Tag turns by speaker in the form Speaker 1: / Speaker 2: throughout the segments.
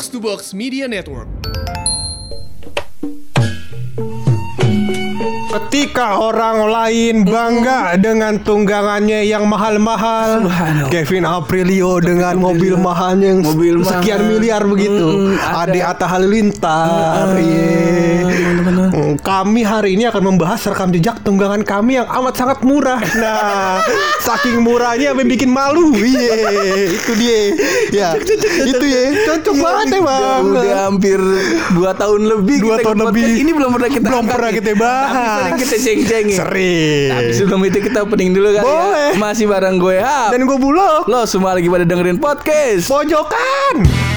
Speaker 1: Box to Box Media Network.
Speaker 2: Ketika orang lain bangga dengan tunggangannya yang mahal-mahal. Kevin Aprilio dengan mobil mahalnya yang
Speaker 3: Mobil
Speaker 2: sekian
Speaker 3: mahal.
Speaker 2: miliar begitu,
Speaker 3: Mm, ada.
Speaker 2: Ade Atta Halilintar, iya. Mm, Kami hari ini akan membahas rekam jejak tunggangan kami yang amat sangat murah. Nah, saking murahnya sampai bikin malu. Iya, itu dia. Ya, itu ya. Cocok banget emang.
Speaker 3: Udah, udah hampir dua tahun lebih
Speaker 2: Dua
Speaker 3: kita
Speaker 2: tahun lebih.
Speaker 3: Ini belum pernah kita
Speaker 2: Belum pernah kita bahas.
Speaker 3: Tapi sering kita ceng-cengin
Speaker 2: Sering.
Speaker 3: Tapi sebelum itu kita opening dulu kali
Speaker 2: Boleh.
Speaker 3: ya Masih bareng gue Hap
Speaker 2: Dan gue bulog.
Speaker 3: Lo semua lagi pada dengerin podcast
Speaker 2: Pojokan.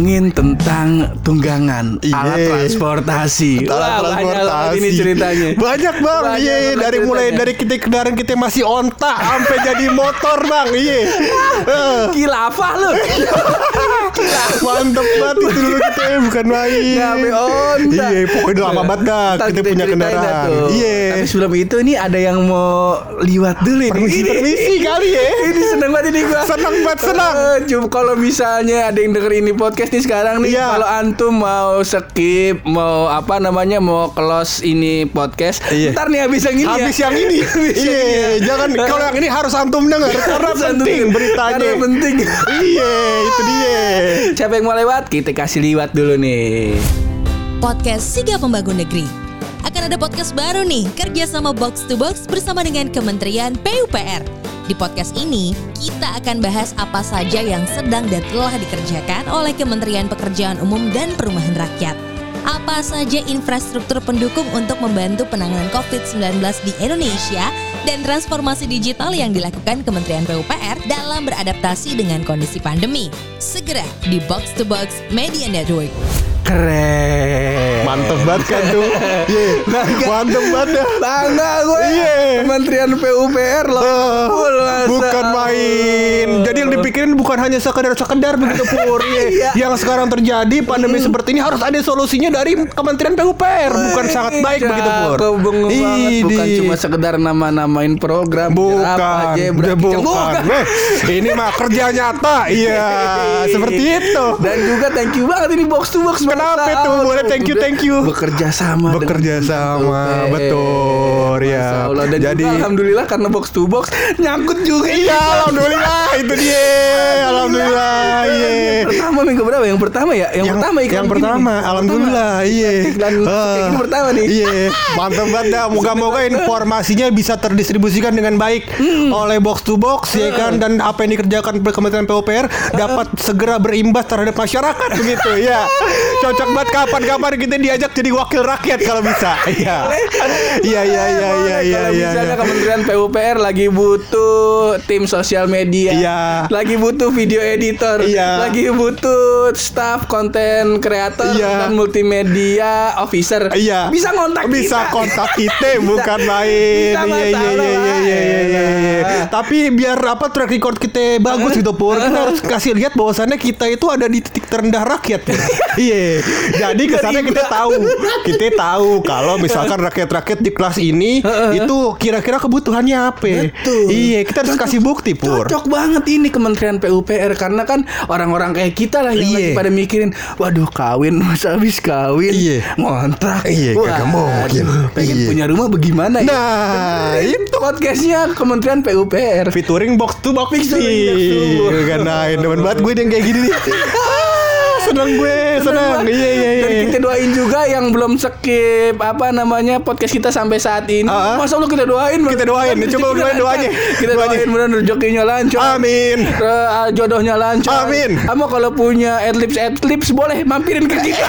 Speaker 3: Ngomongin tentang tunggangan
Speaker 2: Iya.
Speaker 3: Alat transportasi.
Speaker 2: Alat
Speaker 3: Wah,
Speaker 2: transportasi.
Speaker 3: ini ceritanya.
Speaker 2: Banyak bang,
Speaker 3: Banyak
Speaker 2: iya dari mulai dari kita kendaraan kita masih onta sampai jadi motor bang, iya. Eh,
Speaker 3: Kilafah lo
Speaker 2: Mantep banget itu dulu kita eh, bukan main.
Speaker 3: Nyampe onta
Speaker 2: Iya, pokoknya udah lama banget dah kita punya kendaraan. Iya.
Speaker 3: Tapi sebelum itu nih ada yang mau liwat dulu ini.
Speaker 2: Permisi, permisi kali ya.
Speaker 3: Ini seneng banget ini gua.
Speaker 2: Seneng banget, seneng.
Speaker 3: Eh, Cuma kalau misalnya ada yang denger ini podcast nih sekarang nih,
Speaker 2: Iya.
Speaker 3: kalau antum mau skip, mau apa namanya, mau close ini podcast,
Speaker 2: Iya.
Speaker 3: ntar nih habis yang ini
Speaker 2: Habis
Speaker 3: ya.
Speaker 2: yang ini.
Speaker 3: Habis yang
Speaker 2: Iya,
Speaker 3: ini ya.
Speaker 2: jangan kalau yang ini harus antum dengar karena penting
Speaker 3: denger.
Speaker 2: beritanya.
Speaker 3: Karena penting.
Speaker 2: Iya, itu dia.
Speaker 3: Siapa yang mau lewat? Kita kasih liwat dulu nih.
Speaker 4: podcast Siga Pembangun Negeri. Akan ada podcast baru nih, kerja sama Box to Box bersama dengan Kementerian PUPR. Di podcast ini, kita akan bahas apa saja yang sedang dan telah dikerjakan oleh Kementerian Pekerjaan Umum dan Perumahan Rakyat. Apa saja infrastruktur pendukung untuk membantu penanganan COVID-19 di Indonesia dan transformasi digital yang dilakukan Kementerian PUPR dalam beradaptasi dengan kondisi pandemi. Segera di Box to Box Media Network.
Speaker 3: Keren.
Speaker 2: Mantep banget kan tuh. Iya. Mantep banget dah.
Speaker 3: Bangga gue.
Speaker 2: Iya.
Speaker 3: Kementerian PUPR loh. Masa.
Speaker 2: bukan main. Jadi yang dipikirin bukan hanya sekedar-sekedar begitu pur. Iya.
Speaker 3: Iya.
Speaker 2: Yang sekarang terjadi pandemi seperti ini harus ada solusinya dari Kementerian PUPR. Bukan sangat baik begitu pur.
Speaker 3: Banget. Bukan cuma sekedar nama-namain program.
Speaker 2: Bukan,
Speaker 3: Apa aja, berarti
Speaker 2: bukan.
Speaker 3: bukan.
Speaker 2: Weh, ini mah kerja nyata. Iya, seperti itu.
Speaker 3: Dan juga thank you banget ini box to box.
Speaker 2: Kenapa tuh? Boleh thank you, thank you.
Speaker 3: Bekerja sama.
Speaker 2: Bekerja sama,
Speaker 3: PUPR.
Speaker 2: betul, ya.
Speaker 3: Masya Allah. Dan
Speaker 2: Jadi-
Speaker 3: juga alhamdulillah karena box to box nyangkut juga.
Speaker 2: Iya, alhamdulillah itu dia.
Speaker 3: Pertama ya? Yang, pertama iklan
Speaker 2: yang pertama,
Speaker 3: nih.
Speaker 2: alhamdulillah, iya.
Speaker 3: Iklan
Speaker 2: Ah,
Speaker 3: ini pertama nih.
Speaker 2: Iya, mantap banget dah. Moga-moga informasinya bisa terdistribusikan dengan baik
Speaker 3: Hmm.
Speaker 2: oleh box to box ya kan dan apa yang dikerjakan oleh Kementerian PUPR dapat segera berimbas terhadap masyarakat begitu ya. Cocok banget kapan-kapan kita diajak jadi wakil rakyat kalau bisa. Iya. Iya, iya, iya, iya, iya,
Speaker 3: kalau
Speaker 2: iya.
Speaker 3: misalnya
Speaker 2: iya.
Speaker 3: Kementerian PUPR lagi butuh tim sosial media,
Speaker 2: Iya.
Speaker 3: lagi butuh video editor,
Speaker 2: Iya.
Speaker 3: lagi butuh staff konten kreator
Speaker 2: Iya.
Speaker 3: dan multimedia officer,
Speaker 2: Iya.
Speaker 3: bisa ngontak
Speaker 2: bisa
Speaker 3: kita.
Speaker 2: kontak kita bukan.
Speaker 3: Bisa
Speaker 2: Iya iya
Speaker 3: masalah,
Speaker 2: iya iya iya iya.
Speaker 3: iya.
Speaker 2: Tapi biar apa track record kita bagus gitu Pur. Kita harus kasih lihat bahwasannya kita itu ada di titik terendah rakyat. Iya. Jadi kesannya kita tahu. Kita tahu kalau misalkan rakyat-rakyat di kelas ini itu kira-kira kebutuhannya apa.
Speaker 3: Betul.
Speaker 2: Iya, kita harus kasih bukti Pur.
Speaker 3: Cocok banget ini Kementerian PUPR karena kan orang-orang kayak kita lah yang
Speaker 2: Iya.
Speaker 3: lagi pada mikirin, waduh kawin masa habis kawin,
Speaker 2: Iya.
Speaker 3: ngontrak,
Speaker 2: Iya, kagak mungkin.
Speaker 3: Pengen
Speaker 2: Iya.
Speaker 3: punya rumah bagaimana ya?
Speaker 2: Nah, itu
Speaker 3: podcastnya Kementerian PUPR.
Speaker 2: featuring box to box
Speaker 3: box.
Speaker 2: Iya, kan nah, demen banget gue yang kayak gini nih. seneng gue, seneng. Iya, iya, iya.
Speaker 3: Dan kita doain juga yang belum skip apa namanya podcast kita sampai saat ini.
Speaker 2: Ah, ah.
Speaker 3: Masa Allah kita doain.
Speaker 2: Kita doain.
Speaker 3: Rezeki
Speaker 2: Coba
Speaker 3: lancar.
Speaker 2: doanya?
Speaker 3: Kita doain mudah rezekinya lancar.
Speaker 2: Amin.
Speaker 3: Eh, jodohnya lancar.
Speaker 2: Amin.
Speaker 3: Kamu kalau punya adlibs adlibs boleh mampirin ke kita.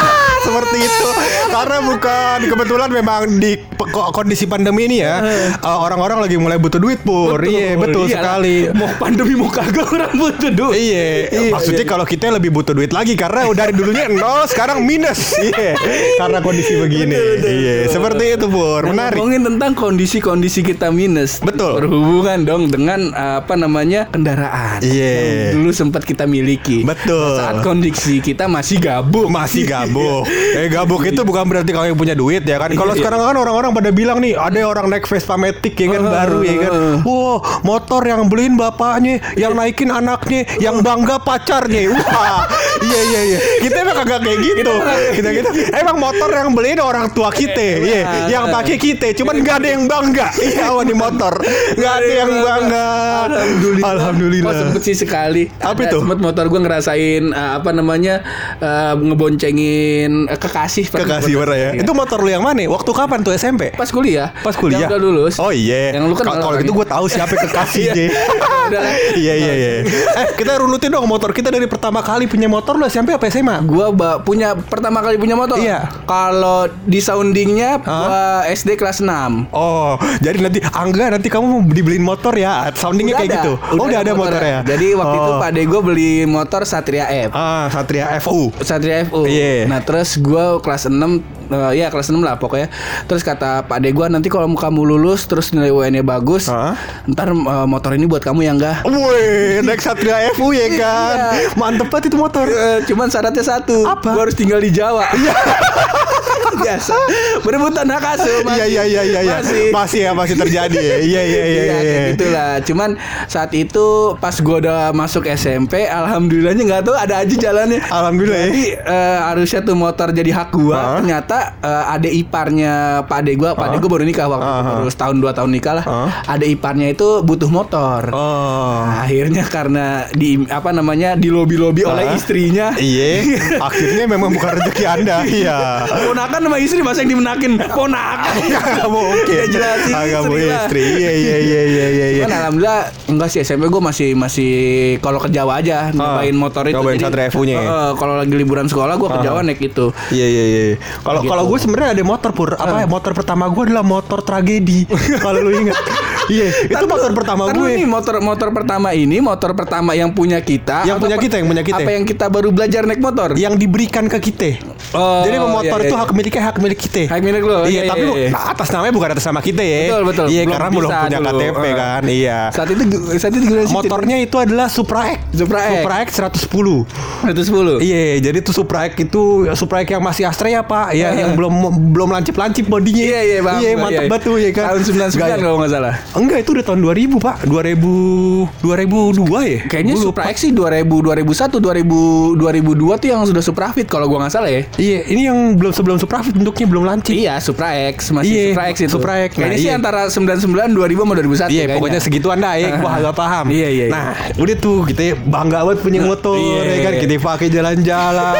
Speaker 2: Seperti itu. Karena bukan kebetulan memang di kondisi pandemi ini ya, eh, orang-orang lagi mulai butuh duit pur. Iya betul
Speaker 3: Iyalah.
Speaker 2: sekali.
Speaker 3: Mau pandemi mau kagak orang butuh duit.
Speaker 2: Iya, maksudnya kalau kita lebih butuh duit lagi karena udah dari dulunya nol sekarang minus. Iya, karena kondisi begini. Iya, seperti itu pur.
Speaker 3: Nah,
Speaker 2: Menarik.
Speaker 3: Ngomongin tentang kondisi-kondisi kita minus.
Speaker 2: Betul.
Speaker 3: Berhubungan dong dengan apa namanya kendaraan.
Speaker 2: Iya.
Speaker 3: Yang dulu sempat kita miliki.
Speaker 2: Betul.
Speaker 3: Saat kondisi kita masih gabung.
Speaker 2: Masih gabuk. Eh gabuk itu bukan berarti kamu yang punya duit ya kan. Kalau
Speaker 3: Iya.
Speaker 2: sekarang kan orang-orang pada bilang nih ada orang naik Vespa Matic ya kan
Speaker 3: Heeh,
Speaker 2: baru ya kan. Wah, motor yang beliin bapaknya, yang naikin anaknya, yang bangga pacarnya. Wah. Iya iya iya. Kita emang kagak kayak gitu. Kita gitu. Emang motor yang beliin orang tua kita. Iya, yang pakai kita, cuman nggak ada yang bangga. Iya, di motor. Nggak ada yang bangga.
Speaker 3: Alhamdulillah.
Speaker 2: Alhamdulillah.
Speaker 3: Oh sempet sih sekali.
Speaker 2: Apa itu?
Speaker 3: Sempet motor gue ngerasain uh, apa namanya uh, ngeboncengin uh, kekasih. pas
Speaker 2: Kekasih warna ya.
Speaker 3: Iya.
Speaker 2: Itu motor lu yang mana? Waktu kapan tuh SMP?
Speaker 3: Pas kuliah.
Speaker 2: Pas kuliah.
Speaker 3: Yang udah lulus.
Speaker 2: Oh iya.
Speaker 3: Yang lu kan
Speaker 2: Kalau- gitu gue tahu siapa yang kekasih J.
Speaker 3: Udah lah.
Speaker 2: Iya iya iya. Eh kita runutin dong motor kita dari pertama kali punya motor lu SMP apa SMA?
Speaker 3: Gua ba- punya pertama kali punya motor.
Speaker 2: Iya.
Speaker 3: Kalau di soundingnya gua SD kelas 6.
Speaker 2: Oh, jadi nanti Angga nanti kamu mau dibeliin motor ya? Soundingnya kayak gitu. oh, udah ada motornya.
Speaker 3: Jadi waktu itu
Speaker 2: Oh.
Speaker 3: Pak De gue beli motor Satria F.
Speaker 2: Ah, Satria FU.
Speaker 3: Satria FU.
Speaker 2: Iya.
Speaker 3: Nah, terus gua kelas 6 eh, ya kelas 6 lah pokoknya. Terus kata Pak De gua nanti kalau kamu lulus terus nilai UN-nya bagus,
Speaker 2: Hah?
Speaker 3: ntar eh, motor ini buat kamu ya enggak?
Speaker 2: Wih, naik Satria FU ya kan?
Speaker 3: Iya.
Speaker 2: Mantep banget itu motor.
Speaker 3: Eh, cuman syaratnya satu.
Speaker 2: Apa?
Speaker 3: Gua harus tinggal di Jawa. Biasa. Berebutan hak asuh
Speaker 2: Iya iya iya iya iya.
Speaker 3: Masih.
Speaker 2: Masih ya masih terjadi ya. Iya iya iya
Speaker 3: Iya,
Speaker 2: iya.
Speaker 3: kayak gitulah. Cuman saat itu pas gua udah masuk SMP, alhamdulillahnya nggak tahu ada aja jalannya.
Speaker 2: Alhamdulillah ya.
Speaker 3: Jadi eh, harusnya tuh motor jadi hak gua.
Speaker 2: Hah?
Speaker 3: Ternyata eh, adek iparnya Pak Ade gua, Pak Ade gua baru nikah waktu itu,
Speaker 2: Hah?
Speaker 3: baru setahun dua tahun nikah lah.
Speaker 2: Hah?
Speaker 3: Adek iparnya itu butuh motor.
Speaker 2: Oh.
Speaker 3: Nah, akhirnya karena di apa namanya di lobi lobi oleh
Speaker 2: Hah?
Speaker 3: istrinya.
Speaker 2: Iya, akhirnya memang bukan rezeki Anda. Iya.
Speaker 3: Ponakan sama istri masa yang dimenakin ponakan.
Speaker 2: Gak mungkin.
Speaker 3: Ya jelasin
Speaker 2: Agak mau
Speaker 3: istri.
Speaker 2: Iya iya iya iya iya. iya.
Speaker 3: Kan alhamdulillah enggak sih SMP gue masih masih kalau ke Jawa aja nyobain motor itu.
Speaker 2: Ah, nyobain
Speaker 3: Jadi,
Speaker 2: Satria FU-nya ya?
Speaker 3: eh, kalau lagi liburan sekolah gue ke
Speaker 2: Ah.
Speaker 3: Jawa naik itu.
Speaker 2: Iya iya iya. Kalau
Speaker 3: Gitu.
Speaker 2: kalau gue sebenarnya ada motor pur. Apa ya? Motor pertama gue adalah motor tragedi. kalau lu ingat. Iya, itu motor pertama
Speaker 3: nih
Speaker 2: gue.
Speaker 3: motor motor pertama ini motor pertama yang punya kita.
Speaker 2: Yang punya kita, yang punya kita.
Speaker 3: Apa yang kita baru belajar naik motor?
Speaker 2: Yang diberikan ke kita.
Speaker 3: Oh,
Speaker 2: Jadi motor
Speaker 3: iya,
Speaker 2: itu
Speaker 3: iya.
Speaker 2: hak miliknya hak milik kita.
Speaker 3: Hak milik lu,
Speaker 2: Iya,
Speaker 3: iya,
Speaker 2: tapi
Speaker 3: iya, iya.
Speaker 2: atas namanya bukan atas nama kita ya.
Speaker 3: Betul betul.
Speaker 2: Iya, karena belum punya
Speaker 3: dulu.
Speaker 2: KTP
Speaker 3: Eh.
Speaker 2: kan. Iya.
Speaker 3: Saat itu saat itu gimana sih?
Speaker 2: Motornya itu adalah Supra X.
Speaker 3: Supra X.
Speaker 2: Supra X 110.
Speaker 3: 110.
Speaker 2: Iya, jadi tuh Supra X itu Supra X yang masih Astra ya Pak, ya
Speaker 3: Eh.
Speaker 2: yang belum belum lancip-lancip bodinya.
Speaker 3: Iya iya bang.
Speaker 2: Iya, mantep banget tuh ya kan.
Speaker 3: Tahun 99
Speaker 2: Gaya.
Speaker 3: kalau nggak salah.
Speaker 2: Enggak, itu udah tahun 2000 Pak, 2000 2002 ya.
Speaker 3: Kayaknya
Speaker 2: Gua lupa.
Speaker 3: Supra X sih 2000 2001 2000 2002 tuh yang sudah Supra Fit kalau gua nggak salah ya.
Speaker 2: Iya, ini yang belum sebelum Supra Fit bentuknya belum lancip.
Speaker 3: Iya, Supra X masih
Speaker 2: Iya,
Speaker 3: Supra X itu.
Speaker 2: Supra X. Nah,
Speaker 3: Kayaknya sih
Speaker 2: iya.
Speaker 3: antara 99 2000 sama 2001
Speaker 2: Iya,
Speaker 3: kayaknya.
Speaker 2: pokoknya segituan dah ya, gua agak paham.
Speaker 3: Iya, iya, iya.
Speaker 2: Nah, udah tuh kita bangga banget punya motor,
Speaker 3: iya,
Speaker 2: ya kan.
Speaker 3: iya.
Speaker 2: Kita pakai jalan-jalan.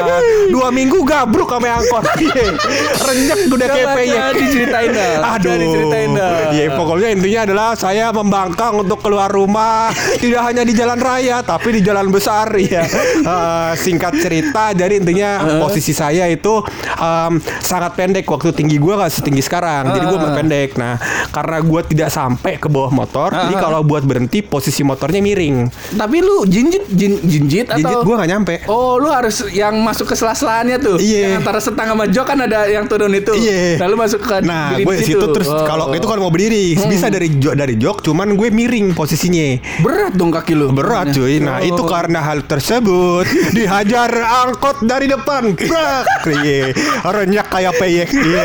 Speaker 2: Dua minggu gabruk sama angkot. Iya. Renyek udah peyek.
Speaker 3: coba diceritain dah.
Speaker 2: Aduh.
Speaker 3: Diceritain dah.
Speaker 2: Iya, pokoknya intinya adalah saya membangkang untuk keluar rumah. Tidak hanya di jalan raya, tapi di jalan besar. Iya. Eh, singkat cerita, jadi intinya posisi saya itu em, sangat pendek. Waktu tinggi gua nggak setinggi sekarang. Jadi gua
Speaker 3: Ah.
Speaker 2: pendek. Nah, karena gua tidak sampai ke bawah motor, jadi
Speaker 3: Ah.
Speaker 2: kalau buat berhenti posisi motornya miring.
Speaker 3: Tapi lu jinjit jin, jinjit atau
Speaker 2: Jinjit gua nggak nyampe.
Speaker 3: Oh, lu harus yang masuk ke sela-selanya tuh.
Speaker 2: Iya.
Speaker 3: Yang antara setang sama jok kan ada yang turun itu.
Speaker 2: Iya.
Speaker 3: Lalu masuk ke
Speaker 2: Nah, gue situ terus
Speaker 3: Oh.
Speaker 2: kalau itu kalau mau berdiri bisa dari jok dari jok, cuman gue miring posisinya.
Speaker 3: berat dong kaki lu.
Speaker 2: Berat cuy. Nah
Speaker 3: Oh.
Speaker 2: itu karena hal tersebut dihajar angkot dari depan. Brak. Iya. Renyak kayak peyek. Iya.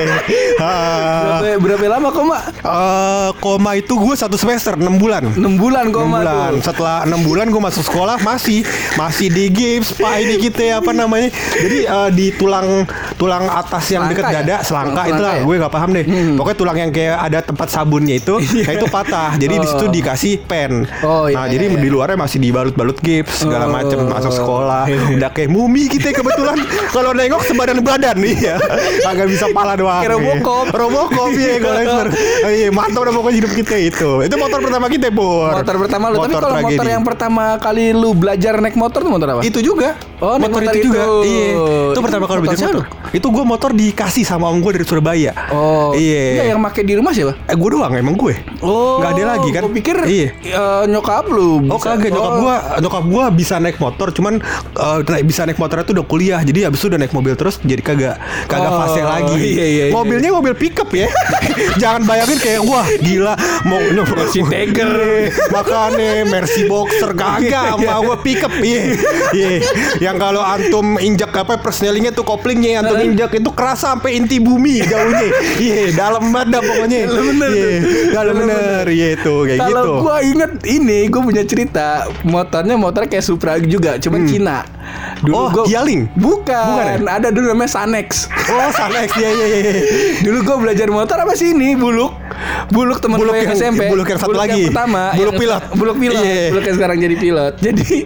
Speaker 3: Berapa, berapa lama kok, Mak?
Speaker 2: Eh, koma itu gue satu semester 6 bulan.
Speaker 3: 6 bulan kok,
Speaker 2: 6
Speaker 3: Mak.
Speaker 2: bulan.
Speaker 3: tuh.
Speaker 2: Setelah 6 bulan gue masuk sekolah masih masih di gips pak ini kita apa namanya. Jadi eh, di tulang tulang atas yang
Speaker 3: Selangka
Speaker 2: dekat
Speaker 3: ya?
Speaker 2: dada selangka
Speaker 3: Selangka
Speaker 2: itu lah
Speaker 3: ya?
Speaker 2: gue nggak paham deh. Pokoknya tulang yang kayak ada tempat sabunnya itu nah itu patah. Jadi di situ
Speaker 3: Oh.
Speaker 2: dikasih pen.
Speaker 3: Oh, iya,
Speaker 2: nah,
Speaker 3: iya,
Speaker 2: jadi
Speaker 3: iya.
Speaker 2: di luarnya masih dibalut-balut gips segala
Speaker 3: Oh.
Speaker 2: macem masuk sekolah. Udah kayak mumi kita kebetulan kalau nengok sebadan badan iya. Agak bisa pala doang.
Speaker 3: Kayak Robocop.
Speaker 2: Robocop iya kalau Lexer. Oh, Iya, mantap udah pokoknya hidup kita itu. Itu motor pertama kita, Bor.
Speaker 3: Motor pertama lu, tapi
Speaker 2: Motor
Speaker 3: kalau motor yang pertama kali lu belajar naik motor tuh motor apa?
Speaker 2: itu juga.
Speaker 3: Oh,
Speaker 2: motor,
Speaker 3: motor
Speaker 2: itu juga.
Speaker 3: itu.
Speaker 2: Iya. Itu
Speaker 3: Itu
Speaker 2: pertama kali belajar
Speaker 3: Motor.
Speaker 2: Itu gue motor dikasih sama om gue dari Surabaya.
Speaker 3: Oh,
Speaker 2: Iya.
Speaker 3: Yang make di rumah siapa?
Speaker 2: Eh gue doang emang gue.
Speaker 3: Oh,
Speaker 2: Nggak ada lagi kan?
Speaker 3: Gue pikir
Speaker 2: Iya.
Speaker 3: eh, nyokap lu.
Speaker 2: Oh
Speaker 3: bisa-
Speaker 2: kagak nyokap
Speaker 3: oh.
Speaker 2: gua nyokap gua bisa naik motor cuman eh, naik- bisa naik motornya tuh udah kuliah jadi habis itu udah naik mobil terus jadi kagak kagak
Speaker 3: Oh,
Speaker 2: fase lagi.
Speaker 3: iya, iya, iya.
Speaker 2: Mobilnya mobil pickup ya. Jangan bayangin kayak wah gila mau Mercy
Speaker 3: Tiger.
Speaker 2: makanya Mercy Boxer kagak sama gua pickup iya. Iya. Yang kalau antum injak apa persnelingnya tuh koplingnya antum injak itu kerasa sampai inti bumi jauhnya. Iya, dalam banget dah pokoknya. Iya, dalam bener iya itu kayak
Speaker 3: Kalau
Speaker 2: gitu.
Speaker 3: gua inget ini, gua punya cerita motornya motor kayak Supra juga, cuman Cina.
Speaker 2: Oh, Gialing?
Speaker 3: Bukan,
Speaker 2: Bukan ya?
Speaker 3: ada dulu namanya Sanex.
Speaker 2: Oh, Sanex ya ya ya.
Speaker 3: Dulu gua belajar motor apa sih ini? Buluk. Buluk teman
Speaker 2: Buluk
Speaker 3: yang,
Speaker 2: yang-
Speaker 3: SMP.
Speaker 2: buluk yang satu lagi.
Speaker 3: pertama.
Speaker 2: Buluk
Speaker 3: yang-
Speaker 2: pilot.
Speaker 3: Buluk pilot.
Speaker 2: Iya.
Speaker 3: Buluk yang sekarang jadi pilot. Jadi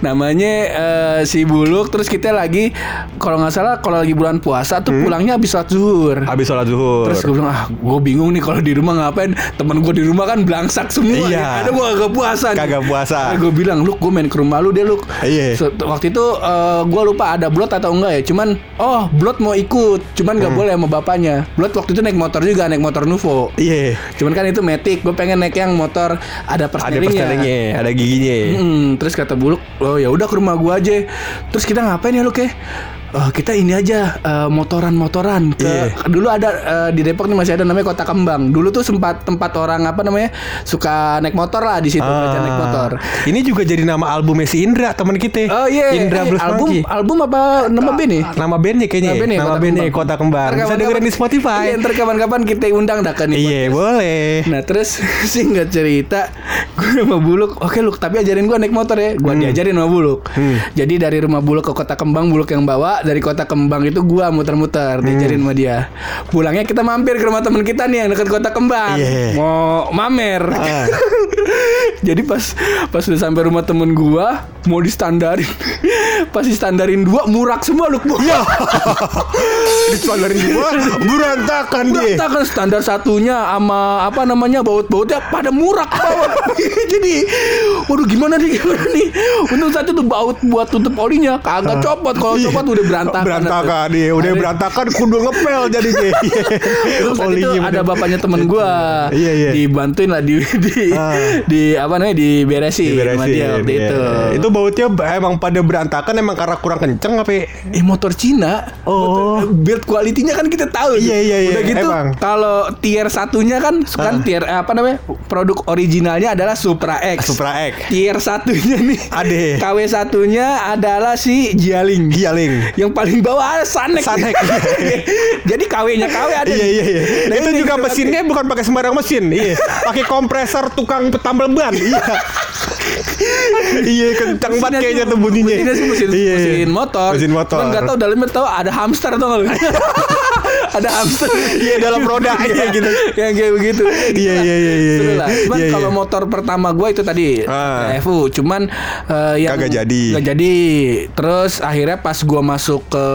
Speaker 3: namanya eh, si Buluk terus kita lagi kalau nggak salah kalau lagi bulan puasa tuh pulangnya habis sholat zuhur.
Speaker 2: Habis sholat zuhur.
Speaker 3: Terus gue bilang ah gue bingung nih kalau di rumah ngapain Temen gue di rumah kan belangsak semua
Speaker 2: Iya.
Speaker 3: ya. Ada gue kagak puasa nih.
Speaker 2: Kagak puasa.
Speaker 3: gue bilang Luk gue main ke rumah lu deh Luk
Speaker 2: Iya.
Speaker 3: So, Waktu itu gue lupa ada Blot atau enggak ya Cuman oh Blot mau ikut Cuman
Speaker 2: Hmm.
Speaker 3: gak boleh sama bapaknya Blot waktu itu naik motor juga Naik motor Nuvo
Speaker 2: Iya.
Speaker 3: Cuman kan itu Matic Gue pengen naik yang motor Ada
Speaker 2: Ada
Speaker 3: persnelingnya
Speaker 2: perstelingnya, ada giginya.
Speaker 3: Hmm, terus kata Buluk, oh ya udah ke rumah gua aja. Terus kita ngapain ya lu ke? "Eh, kita ini aja eh, motoran-motoran ke
Speaker 2: Iya.
Speaker 3: dulu ada eh, di Depok nih masih ada namanya Kota Kembang. Dulu tuh sempat tempat orang apa namanya suka naik motor lah di situ belajar naik motor.
Speaker 2: Ini juga jadi nama albumnya si Indra teman kita.
Speaker 3: Oh iya,
Speaker 2: Indra
Speaker 3: Eh,
Speaker 2: Blues
Speaker 3: album
Speaker 2: Monkey.
Speaker 3: album apa nama band nih?
Speaker 2: Nama bandnya kayaknya.
Speaker 3: Nama bandnya
Speaker 2: Nama
Speaker 3: Kota
Speaker 2: bandnya
Speaker 3: Kembang.
Speaker 2: Kota Kembar.
Speaker 3: Ntar
Speaker 2: Bisa dengerin di Spotify.
Speaker 3: Iya, ntar kapan-kapan kita undang dah ke nih.
Speaker 2: Iya, boleh.
Speaker 3: Nah terus singkat cerita Gue sama Buluk Oke Luk tapi ajarin gue naik motor ya Gue diajarin sama Buluk Jadi dari rumah Buluk ke kota Kembang Buluk yang bawa Dari kota Kembang itu gue muter-muter Diajarin sama dia Pulangnya kita mampir ke rumah teman kita nih Yang dekat kota Kembang
Speaker 2: Iya.
Speaker 3: Mau mamer
Speaker 2: Ah.
Speaker 3: Jadi pas pas udah sampai rumah temen gue Mau distandarin Pas distandarin dua Murak semua Luk
Speaker 2: Ya. Distandarin gua berantakan dia.
Speaker 3: Kita kan standar satunya sama apa namanya baut-bautnya pada murak bawah. Jadi, waduh gimana nih gimana nih? Untuk satu tuh baut buat tutup olinya kagak copot. Kalau
Speaker 2: Iya.
Speaker 3: copot udah berantakan.
Speaker 2: Berantakan dia, udah
Speaker 3: Ada-
Speaker 2: berantakan kudu ngepel
Speaker 3: tuh
Speaker 2: Olinya
Speaker 3: ada bapaknya temen gua
Speaker 2: Iya, iya.
Speaker 3: Dibantuin lah di di,
Speaker 2: Ah.
Speaker 3: di apa namanya diberesin, sama
Speaker 2: Diberesin,
Speaker 3: dia waktu
Speaker 2: iya.
Speaker 3: itu.
Speaker 2: Bautnya emang pada berantakan emang karena kurang kenceng apa? ya?
Speaker 3: Eh motor Cina
Speaker 2: Oh.
Speaker 3: motor- Build quality-nya kan kita tahu
Speaker 2: Iya, iya, iya.
Speaker 3: Udah gitu. Kalau tier satunya kan Kan
Speaker 2: Ah.
Speaker 3: tier eh, apa namanya Produk originalnya adalah Supra X
Speaker 2: Supra X.
Speaker 3: Tier satunya nih
Speaker 2: Ade.
Speaker 3: KW satunya adalah si Jialing
Speaker 2: Gialing.
Speaker 3: Yang paling bawah ada Sanek
Speaker 2: Sanek.
Speaker 3: Jadi KW-nya KW ada
Speaker 2: Iya iya iya.
Speaker 3: Nah,
Speaker 2: itu juga mesinnya bukan pakai sembarang mesin. Iya. Pakai kompresor tukang tambal ban. Iya. Iya kencang banget kayaknya
Speaker 3: tuh-
Speaker 2: bunyinya.
Speaker 3: Sih mesin,
Speaker 2: Iya.
Speaker 3: mesin motor.
Speaker 2: Mesin motor.
Speaker 3: Cuman tahu dalamnya tahu ada hamster tuh? ada hamster.
Speaker 2: Iya, dalam roda, iya, gitu.
Speaker 3: Yang kayak begitu.
Speaker 2: Iya, iya, iya, iya,
Speaker 3: lah.
Speaker 2: iya.
Speaker 3: Cuman
Speaker 2: Iya,
Speaker 3: kalau
Speaker 2: iya.
Speaker 3: motor pertama gua itu tadi
Speaker 2: Ah.
Speaker 3: FU, cuman eh, yang
Speaker 2: Kagak jadi.
Speaker 3: Nggak jadi. Terus akhirnya pas gua masuk ke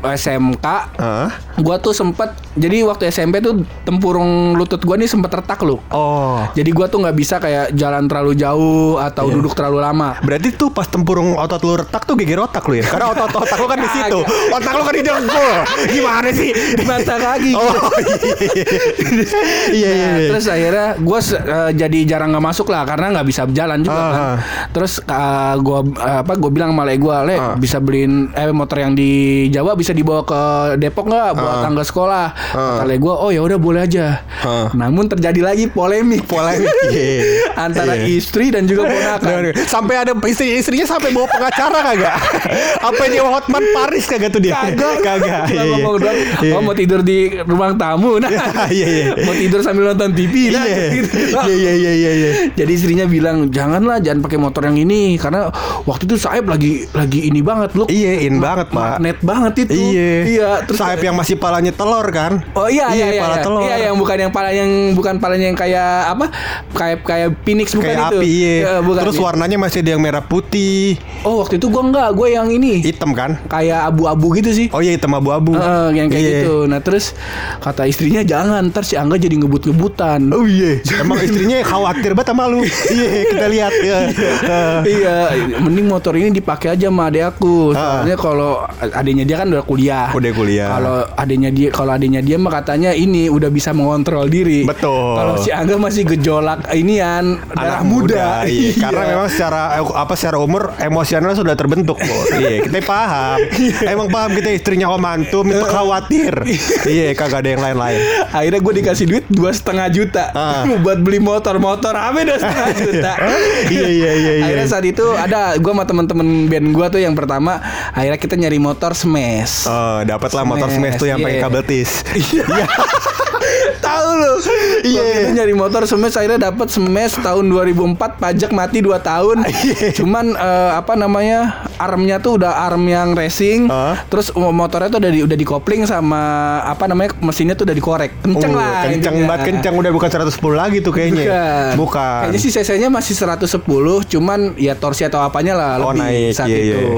Speaker 3: SMK,
Speaker 2: Hah?
Speaker 3: gua tuh sempet jadi waktu SMP tuh tempurung lutut gua nih sempet retak lu.
Speaker 2: Oh.
Speaker 3: Jadi gua tuh nggak bisa kayak jalan terlalu jauh atau
Speaker 2: Iya.
Speaker 3: duduk terlalu lama.
Speaker 2: Berarti tuh pas tempurung otot lu retak tuh geger otak lu ya? Karena otot otak lu kan di situ. Otak lu kan di dengkul. Gimana sih?
Speaker 3: Di mata kaki.
Speaker 2: Oh iya. Iya iya.
Speaker 3: Nah,
Speaker 2: iya.
Speaker 3: terus akhirnya gue jadi jarang nggak masuk lah karena nggak bisa jalan juga
Speaker 2: Ah,
Speaker 3: kan.
Speaker 2: ah.
Speaker 3: Terus gue apa gue bilang sama gue le
Speaker 2: Ah.
Speaker 3: bisa beliin eh motor yang di Jawa bisa dibawa ke Depok nggak buat
Speaker 2: Ah.
Speaker 3: tangga sekolah.
Speaker 2: Ah.
Speaker 3: Kata gue oh ya udah boleh aja.
Speaker 2: Ah.
Speaker 3: Namun terjadi lagi polemik
Speaker 2: Polemik. Iya.
Speaker 3: antara
Speaker 2: Iya.
Speaker 3: istri dan juga ponakan.
Speaker 2: Sampai ada istri istrinya sampai bawa pengacara kagak? Apa nyewa Hotman Paris kagak tuh dia?
Speaker 3: Kagak,
Speaker 2: Kagak. Iya, iya. Iya.
Speaker 3: Oh mau tidur di ruang tamu, nah,
Speaker 2: Iya, iya.
Speaker 3: mau tidur sambil nonton TV, nah,
Speaker 2: Iya.
Speaker 3: gitu.
Speaker 2: Iya iya iya iya iya.
Speaker 3: Jadi istrinya bilang janganlah jangan pakai motor yang ini karena waktu itu Saib lagi lagi ini banget lu
Speaker 2: Iya, in banget, Pak.
Speaker 3: Magnet banget gitu.
Speaker 2: Iya.
Speaker 3: Iya, terus
Speaker 2: sayap yang masih palanya telur kan?
Speaker 3: Oh iya iya iya.
Speaker 2: pala
Speaker 3: iya.
Speaker 2: telur.
Speaker 3: Iya yang bukan yang pala yang bukan palanya yang kayak apa? Kayak kayak phoenix bukan
Speaker 2: Kayak
Speaker 3: itu.
Speaker 2: api iya.
Speaker 3: Ya, bukan.
Speaker 2: Terus warnanya masih ada yang merah putih,
Speaker 3: Oh waktu itu gua enggak, gua yang ini
Speaker 2: hitam kan?
Speaker 3: kayak abu-abu gitu sih.
Speaker 2: Oh iya hitam abu-abu.
Speaker 3: Eh, yang kayak
Speaker 2: Iya.
Speaker 3: gitu. Nah terus kata istrinya jangan ntar si Angga jadi ngebut-ngebutan.
Speaker 2: Oh iya, emang istrinya khawatir banget sama lu. Iya, kita lihat ya. Eh,
Speaker 3: iya, mending motor ini dipakai aja sama adek aku.
Speaker 2: Ah.
Speaker 3: Soalnya kalau adiknya dia kan udah kuliah.
Speaker 2: Udah kuliah.
Speaker 3: Kalau adiknya dia kalau adiknya dia mah katanya ini udah bisa mengontrol diri.
Speaker 2: Betul.
Speaker 3: Kalau si Angga masih gejolak inian darah muda.
Speaker 2: iya. Karena memang secara eh, apa secara umur emosional sudah terbentuk, Bos. iya, kita paham. Emang paham kita istrinya Om Antum itu khawatir. iya, kagak ada yang lain-lain.
Speaker 3: Akhirnya gue dikasih duit dua setengah juta
Speaker 2: Ah.
Speaker 3: buat beli motor motor apa dua setengah juta.
Speaker 2: Iya, iya, iya, iya.
Speaker 3: Akhirnya saat itu ada gue sama temen-temen band gue tuh yang pertama akhirnya kita nyari motor smash.
Speaker 2: Oh, dapatlah motor
Speaker 3: Smash,
Speaker 2: tuh yang pakai
Speaker 3: iya.
Speaker 2: kabel tis.
Speaker 3: Iya. Tahu lu.
Speaker 2: Iya.
Speaker 3: Itu nyari motor smash akhirnya dapat smash tahun 2004 pajak mati 2 tahun.
Speaker 2: Iya.
Speaker 3: Cuman eh, apa namanya? armnya tuh udah arm yang racing.
Speaker 2: Hah?
Speaker 3: Terus motornya tuh udah di, udah dikopling sama apa namanya? mesinnya tuh udah dikorek. Kenceng
Speaker 2: Oh,
Speaker 3: lah.
Speaker 2: Kenceng
Speaker 3: intinya.
Speaker 2: banget, kenceng udah bukan 110 lagi tuh kayaknya.
Speaker 3: Bukan.
Speaker 2: Bukan.
Speaker 3: Kayaknya sih cc-nya masih 110, cuman ya torsi atau apanya lah
Speaker 2: Oh,
Speaker 3: lebih
Speaker 2: naik.
Speaker 3: saat
Speaker 2: Iya, iya,
Speaker 3: itu.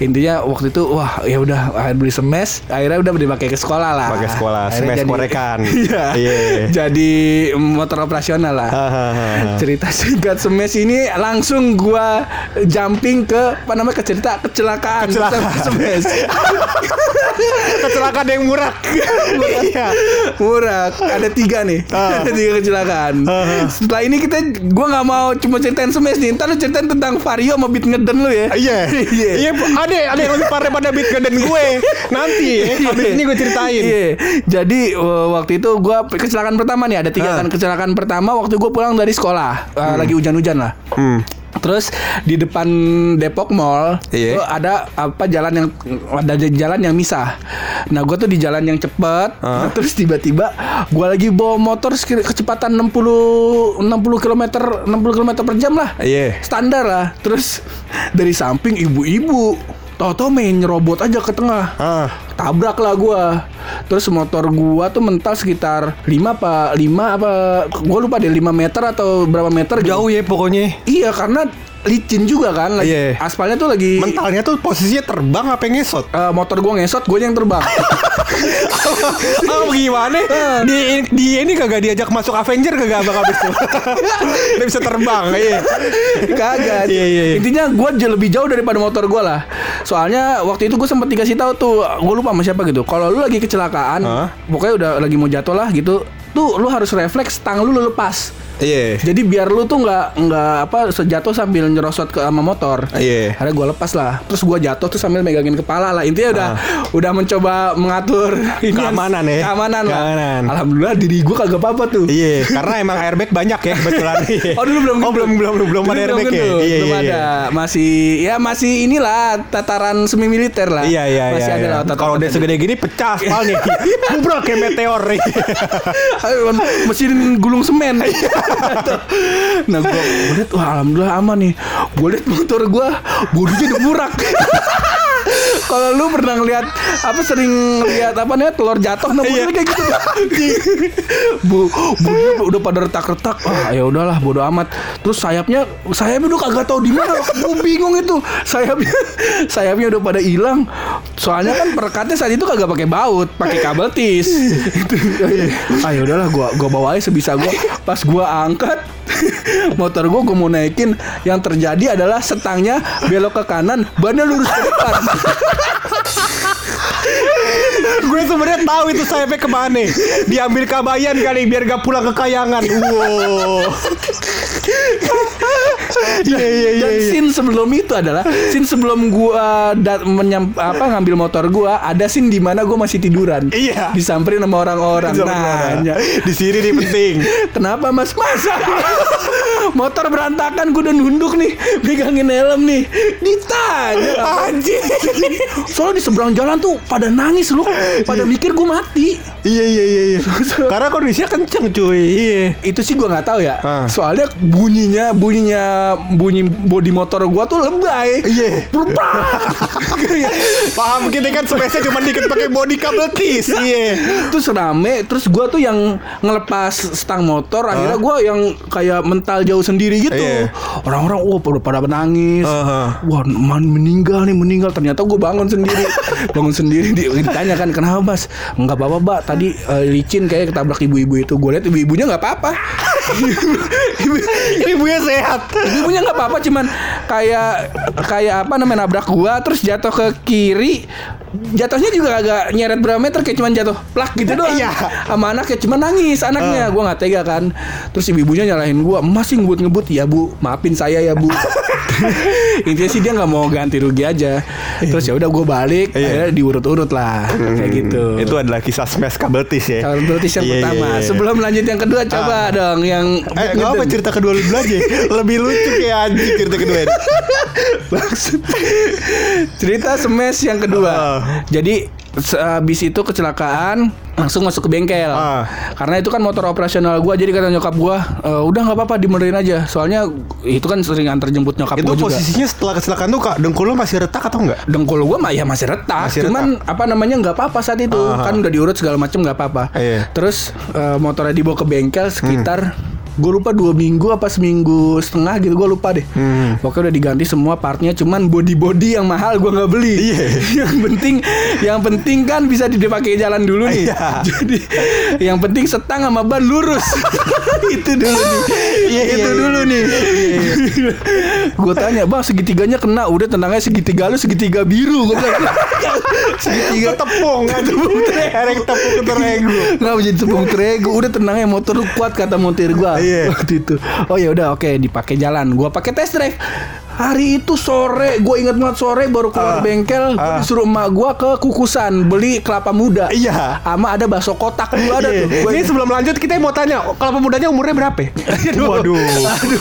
Speaker 3: Intinya waktu itu wah ya udah akhirnya beli smash, akhirnya udah dipakai ke sekolah lah.
Speaker 2: Pakai sekolah, smash
Speaker 3: jadi-
Speaker 2: korekan.
Speaker 3: Iya.
Speaker 2: Iya.
Speaker 3: Jadi motor operasional lah. Cerita singkat smash ini langsung gua jumping ke apa namanya ke cerita kecelakaan
Speaker 2: Kecelakaan.
Speaker 3: smash.
Speaker 2: Kecelakaan yang murah. Iya.
Speaker 3: Murah, ada tiga nih, ada tiga kecelakaan. Setelah ini kita, gua nggak mau cuma ceritain smash nih, ntar lu ceritain tentang Vario sama Beat Ngeden lu ya.
Speaker 2: Iya,
Speaker 3: Iya.
Speaker 2: iya, ada ada yang lebih parah pada beat dan gue. Nanti, habis ini gue ceritain.
Speaker 3: Iya. Jadi uh, waktu itu gua kecelakaan pertama nih ada tiga
Speaker 2: Ah.
Speaker 3: kan kecelakaan pertama waktu gua pulang dari sekolah uh, lagi hujan-hujan lah.
Speaker 2: Hmm.
Speaker 3: Terus di depan Depok Mall tuh ada apa jalan yang ada jalan yang misah. Nah, gua tuh di jalan yang cepet.
Speaker 2: Ah.
Speaker 3: Terus tiba-tiba gua lagi bawa motor kecepatan 60 60 km 60 km per jam lah.
Speaker 2: Iya.
Speaker 3: Standar lah. Terus dari samping ibu-ibu Toto main nyerobot aja ke tengah
Speaker 2: Ah,
Speaker 3: tabrak lah gua terus motor gua tuh mental sekitar 5 apa 5 apa gua lupa deh 5 meter atau berapa meter gitu.
Speaker 2: jauh ya pokoknya.
Speaker 3: iya karena licin juga kan lagi
Speaker 2: Iya.
Speaker 3: aspalnya tuh lagi
Speaker 2: Mentalnya tuh posisinya terbang apa yang ngesot?
Speaker 3: eh, motor gua ngesot gua yang terbang
Speaker 2: Oh gimana? Di, di ini kagak diajak masuk Avenger kagak bakal bisa. Dia bisa terbang, iya.
Speaker 3: kagak
Speaker 2: Iya, iya, iya.
Speaker 3: intinya gua jauh lebih jauh daripada motor gua lah soalnya waktu itu gua sempet dikasih tahu tuh gua lupa sama siapa gitu kalau lu lagi kecelakaan
Speaker 2: Hah?
Speaker 3: pokoknya udah lagi mau jatuh lah gitu tuh lu harus refleks tang lu lu lepas
Speaker 2: Iya.
Speaker 3: Jadi biar lu tuh nggak nggak apa sejatuh sambil nyerosot ke sama motor.
Speaker 2: Iya.
Speaker 3: Akhirnya gue lepas lah. Terus gue jatuh tuh sambil megangin kepala lah. Intinya udah udah mencoba mengatur ini
Speaker 2: Keamanan ya.
Speaker 3: Keamanan lah.
Speaker 2: Keamanan.
Speaker 3: Alhamdulillah diri gue kagak apa-apa tuh.
Speaker 2: Iya, karena emang airbag banyak ya kebetulan. Iya.
Speaker 3: Oh dulu belum
Speaker 2: Oh,
Speaker 3: gitu?
Speaker 2: belum belum belum belum ada airbag ya.
Speaker 3: gitu?
Speaker 2: Iya,
Speaker 3: belum
Speaker 2: iya,
Speaker 3: ada.
Speaker 2: iya.
Speaker 3: Masih ya masih inilah tataran semi militer lah.
Speaker 2: Iya iya
Speaker 3: Masih
Speaker 2: iya.
Speaker 3: ada
Speaker 2: iya. Kalau udah segede gini pecah aspalnya. Bubrak kayak meteor.
Speaker 3: Mesin gulung semen. nah gue liat wah alhamdulillah aman nih. Gue liat motor gue bodinya udah murak. Kalau lu pernah ngeliat apa sering lihat apa nih telur jatuh motornya kayak gitu. Bu, bodinya udah pada retak-retak. Ah ya udahlah bodo amat. Terus sayapnya sayapnya udah kagak tahu di mana. Gue bingung itu. Sayapnya sayapnya udah pada hilang. Soalnya kan perekatnya saat itu kagak pakai baut, pakai kabel tis. Itu. Ah ya udahlah gua gua bawa aja sebisa gua. Pas gua angkat motor gua gua mau naikin yang terjadi adalah setangnya belok ke kanan, bannya lurus ke depan.
Speaker 2: gue sebenarnya tahu itu sayapnya ke mana. Diambil kabayan kali biar gak pulang ke kayangan. Wow. Iya iya iya.
Speaker 3: Dan
Speaker 2: iya.
Speaker 3: scene sebelum itu adalah scene sebelum gua dat menyam, apa ngambil motor gua ada scene di mana gua masih tiduran.
Speaker 2: Iya.
Speaker 3: Disamperin sama orang-orang. Nah.
Speaker 2: Di sini nih penting.
Speaker 3: Kenapa mas? Mas Motor berantakan gue udah nunduk nih Pegangin helm nih Ditanya
Speaker 2: Anjir.
Speaker 3: Soalnya di seberang jalan tuh pada nangis lu Pada mikir gue mati
Speaker 2: Iya iya iya iya. Karena kondisinya kenceng cuy. Iya.
Speaker 3: Itu sih gue nggak tahu ya
Speaker 2: Ah.
Speaker 3: Soalnya bunyinya Bunyinya bunyi bodi motor gua tuh lebay.
Speaker 2: Iya. Paham kita kan space cuma dikit pakai body kabel tis. Iya.
Speaker 3: terus rame terus gua tuh yang ngelepas stang motor akhirnya gua yang kayak mental jauh sendiri gitu
Speaker 2: Iya.
Speaker 3: orang-orang wah pada pada menangis
Speaker 2: Aha.
Speaker 3: wah man meninggal nih meninggal ternyata gua bangun sendiri bangun sendiri di- ditanya kan kenapa mas nggak apa-apa mbak tadi eh, licin kayak ketabrak ibu-ibu itu gue lihat ibu-ibunya nggak apa-apa Ibu-
Speaker 2: Ibunya sehat.
Speaker 3: Ibunya nggak apa-apa cuman kayak kayak apa namanya nabrak gua terus jatuh ke kiri. Jatuhnya juga agak nyeret berapa meter kayak cuman jatuh plak gitu doang.
Speaker 2: Iya.
Speaker 3: sama anaknya cuma nangis anaknya. Gua nggak tega kan. Terus ibu-ibunya nyalahin gua masih ngebut-ngebut. Ya bu maafin saya ya bu. Intinya sih dia nggak mau ganti rugi aja. Terus ya udah gua balik
Speaker 2: Iya.
Speaker 3: akhirnya diurut-urut lah kayak gitu.
Speaker 2: Itu adalah kisah smash kabel tis ya.
Speaker 3: kalau notis yang
Speaker 2: Iya, iya,
Speaker 3: pertama.
Speaker 2: iya.
Speaker 3: sebelum lanjut yang kedua coba dong yang
Speaker 2: Eh, nggak apa cerita kedua lu dulu aja. Lebih lucu kayak anjing cerita kedua. ini.
Speaker 3: Maksud cerita smash yang kedua.
Speaker 2: Ah.
Speaker 3: Jadi habis itu kecelakaan langsung masuk ke bengkel.
Speaker 2: Ah.
Speaker 3: Karena itu kan motor operasional gua jadi kata nyokap gua, "E, udah nggak apa-apa dibenerin aja. Soalnya itu kan sering antar jemput nyokap
Speaker 2: Itu
Speaker 3: gua juga.
Speaker 2: posisinya setelah kecelakaan tuh kak dengkul lu masih retak atau enggak?
Speaker 3: Dengkul gua mah ya masih retak,
Speaker 2: Masih
Speaker 3: cuman apa namanya nggak apa-apa saat itu.
Speaker 2: Ah.
Speaker 3: Kan udah diurut segala macam nggak apa-apa.
Speaker 2: Iya.
Speaker 3: Terus eh, motornya dibawa ke bengkel sekitar gue lupa dua minggu apa seminggu setengah gitu gue lupa deh.
Speaker 2: Hmm.
Speaker 3: pokoknya udah diganti semua partnya cuman body body yang mahal gue nggak beli.
Speaker 2: Iya.
Speaker 3: yang penting yang penting kan bisa dipakai jalan dulu nih.
Speaker 2: Iya.
Speaker 3: jadi yang penting setang sama ban lurus. Itu dulu nih.
Speaker 2: Iya,
Speaker 3: itu
Speaker 2: iya,
Speaker 3: dulu nih. gue tanya bang segitiganya kena udah tenang aja segitiga lu segitiga biru. Gue bilang segitiga.
Speaker 2: Tepung, tepung erek tepung terenggu.
Speaker 3: Nggak jadi tepung terego. Udah tenang ya motor lu kuat kata montir gua
Speaker 2: Iya.
Speaker 3: Waktu itu. Oh ya udah oke dipakai jalan. Gua pakai test drive Hari itu sore Gue inget banget sore baru keluar
Speaker 2: Ah.
Speaker 3: bengkel
Speaker 2: Ah.
Speaker 3: disuruh emak gua ke kukusan Beli kelapa muda
Speaker 2: Iya.
Speaker 3: Sama ada bakso kotak dulu ada
Speaker 2: Iya.
Speaker 3: tuh Gua
Speaker 2: Ini sebelum lanjut kita mau tanya kalau pemudanya umurnya berapa? ya? Waduh.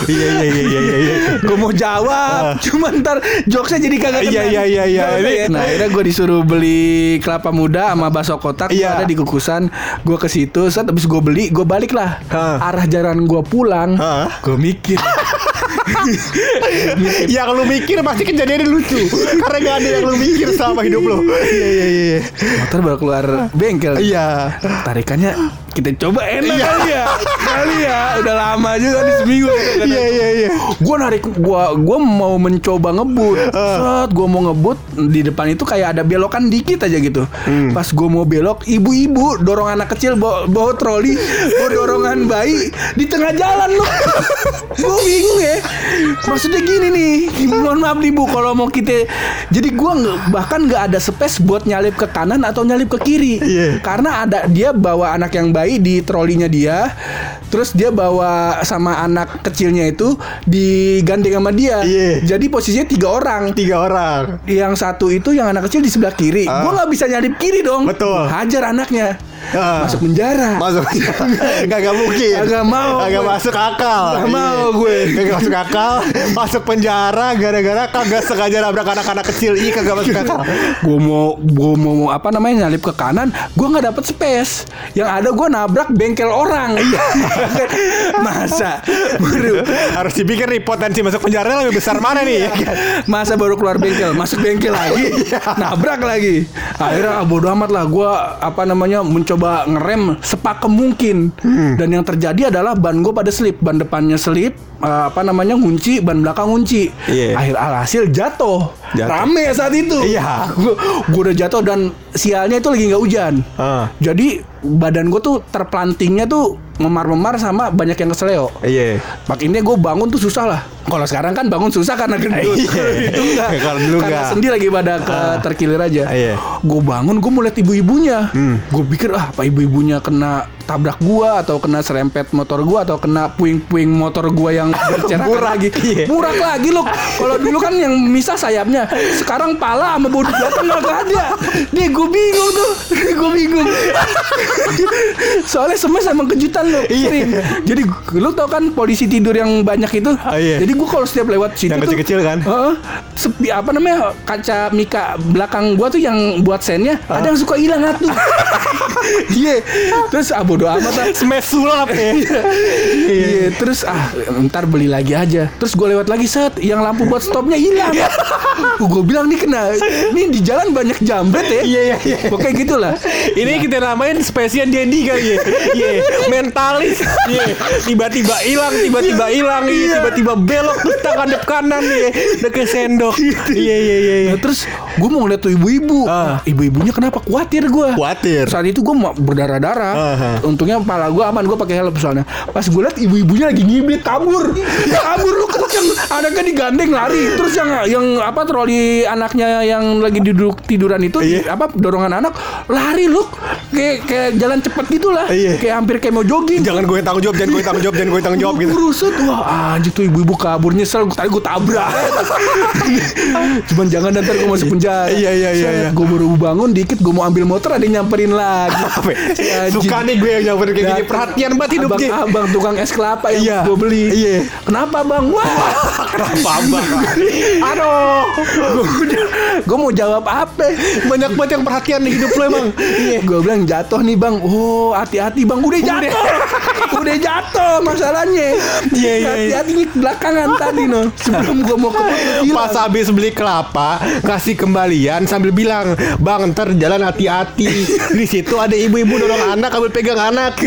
Speaker 2: Iya iya iya iya iya.
Speaker 3: Gue mau jawab Cuma ntar jokesnya jadi kagak
Speaker 2: Iya, iya, iya, iya.
Speaker 3: Ya. Nah akhirnya gue disuruh beli kelapa muda sama bakso kotak
Speaker 2: Iya.
Speaker 3: Ada di kukusan Gue ke situ habis gue beli Gue balik lah
Speaker 2: Hah.
Speaker 3: Arah jalan gue pulang
Speaker 2: Hah?
Speaker 3: Gue mikir
Speaker 2: Yang lu mikir pasti kejadiannya lucu Karena gak ada yang lu mikir selama hidup lu Iya iya iya
Speaker 3: Motor baru keluar bengkel
Speaker 2: Iya
Speaker 3: Tarikannya kita coba enak
Speaker 2: Iya.
Speaker 3: kali ya Kali ya Udah lama juga di seminggu
Speaker 2: Iya iya iya
Speaker 3: Gue narik gua gua mau mencoba ngebut.
Speaker 2: Ah.
Speaker 3: Set gua mau ngebut di depan itu kayak ada belokan dikit aja gitu.
Speaker 2: Hmm.
Speaker 3: Pas gua mau belok, ibu-ibu dorong anak kecil bawa, bawa troli, bawa dorongan bayi di tengah jalan loh. gua bingung ya. Maksudnya gini nih, mohon maaf nih Bu kalau mau kita jadi gua nggak bahkan nggak ada space buat nyalip ke kanan atau nyalip ke kiri.
Speaker 2: Iya.
Speaker 3: Karena ada dia bawa anak yang bayi di trolinya dia, terus dia bawa sama anak kecilnya itu digandeng sama dia.
Speaker 2: Iya.
Speaker 3: Jadi posisinya tiga orang.
Speaker 2: Tiga orang
Speaker 3: Yang satu itu yang anak kecil di sebelah kiri.
Speaker 2: Ah.
Speaker 3: Gua nggak bisa nyalip kiri dong.
Speaker 2: Betul.
Speaker 3: Hajar anaknya.
Speaker 2: Ah.
Speaker 3: Masuk penjara.
Speaker 2: Masuk Gak, gak mungkin.
Speaker 3: Agak mau. Gue.
Speaker 2: masuk akal.
Speaker 3: Gak mau
Speaker 2: Iya.
Speaker 3: gue.
Speaker 2: Gak masuk akal. Masuk penjara Gara-gara kagak sengaja nabrak anak-anak kecil. Ih kagak masuk akal.
Speaker 3: Gue mau gue mau mau apa namanya nyalip ke kanan gue nggak dapet space. Yang ada gue nabrak bengkel orang.
Speaker 2: Iya.
Speaker 3: masa? Baru.
Speaker 2: Harus dipikir nih Potensi masuk penjara lebih besar mana nih? Ya kan?
Speaker 3: masa baru keluar bengkel? Masuk bengkel lagi? Nabrak lagi. Akhirnya ah, bodo amat lah. Gue apa namanya mencoba ngerem sepakem mungkin dan yang terjadi adalah ban gue pada slip ban depannya slip eh, apa namanya ngunci ban belakang ngunci
Speaker 2: Iya.
Speaker 3: akhir alhasil jatuh.
Speaker 2: Jatuh.
Speaker 3: rame saat itu
Speaker 2: Iya.
Speaker 3: gue udah jatuh dan sialnya itu lagi nggak hujan
Speaker 2: Ah.
Speaker 3: jadi badan gue tuh terplantingnya tuh memar-memar sama banyak yang keseleo
Speaker 2: Iya
Speaker 3: Makanya gue bangun tuh susah lah. Kalau sekarang kan bangun susah karena gendut. Kalau itu enggak.
Speaker 2: Kalau dulu
Speaker 3: karena
Speaker 2: enggak.
Speaker 3: sendi lagi pada ke terkilir aja.
Speaker 2: Iya.
Speaker 3: Gue bangun, gue mau lihat ibu-ibunya. Gue pikir ah apa ibu-ibunya kena tabrak gua atau kena serempet motor gua atau kena puing-puing motor gua yang
Speaker 2: Burak,
Speaker 3: lagi.
Speaker 2: iya.
Speaker 3: Burak lagi loh. Kalau dulu kan yang misah sayapnya, sekarang pala sama bodi belakang nggak ada. Nih gue bingung tuh. gue bingung. Soalnya semes emang kejutan lo.
Speaker 2: Iya.
Speaker 3: Jadi lu tau kan polisi tidur yang banyak itu.
Speaker 2: Ah, iya.
Speaker 3: Jadi gue kalau setiap lewat situ
Speaker 2: Yang
Speaker 3: tuh-
Speaker 2: kecil-kecil kan?
Speaker 3: Heeh. sepi apa namanya kaca mika belakang gua tuh yang buat sennya ada yang suka hilang atuh. Iya. Terus ah bodo amat lah.
Speaker 2: Smash sulap ya.
Speaker 3: Iya, terus ah ntar beli lagi aja. Terus gue lewat lagi set, yang lampu buat stopnya hilang. gue bilang nih kena, ini di jalan banyak jambret ya.
Speaker 2: Iya, iya, iya.
Speaker 3: Pokoknya gitulah.
Speaker 2: Ini kita namain spesial Dendi kali ya. Iya, mentalis. Iya, tiba-tiba hilang, tiba-tiba hilang, iya, tiba-tiba belok tak hadap kanan nih, udah ke sendok. Iya, iya, iya, iya.
Speaker 3: Nah, terus gue mau ngeliat tuh ibu-ibu.
Speaker 2: Ah.
Speaker 3: Ibu-ibunya kenapa khawatir gue?
Speaker 2: Khawatir.
Speaker 3: Saat itu gue mau berdarah-darah. Untungnya kepala gue aman, gue pakai helm soalnya. Pas gue liat ibu-ibunya lagi ngibrit kabur. Kabur lu kenceng. Anaknya digandeng lari. Terus yang yang apa troli anaknya yang lagi duduk tiduran itu
Speaker 2: Iya.
Speaker 3: apa dorongan anak lari lu kayak kayak jalan cepet gitu lah.
Speaker 2: Iya.
Speaker 3: Kayak hampir kayak mau jogging.
Speaker 2: Jangan gue tanggung jawab, jangan gue tanggung jawab, jangan gue tanggung jawab gitu.
Speaker 3: Buset, wah anjir tuh ibu-ibu kabur nyesel Tadi gue tabrak Cuman jangan ntar gue masuk penjara
Speaker 2: Iya, iya, iya, iya.
Speaker 3: Gue baru bangun dikit Gue mau ambil motor Ada yang nyamperin lagi anjing.
Speaker 2: Suka nih gue yang nyamperin kayak gini. Perhatian banget hidupnya.
Speaker 3: Abang-abang tukang es kelapa yang
Speaker 2: Iya.
Speaker 3: gue beli
Speaker 2: Iya.
Speaker 3: Kenapa bang? Wah
Speaker 2: Kenapa abang? Aduh,
Speaker 3: Gue mau jawab apa
Speaker 2: banyak banget yang perhatian di hidup lo emang. Iya.
Speaker 3: Gue bilang jatuh nih bang Oh hati-hati bang Udah jatuh Udah jatuh masalahnya
Speaker 2: Iya, iya, iya.
Speaker 3: Hati-hati nih belakangan tadi no Sebelum gue mau ke
Speaker 2: Pas habis beli kelapa, kasih kembalian sambil bilang, "Bang, ntar jalan hati-hati." Di situ ada ibu-ibu dorong anak, ambil pegang anak.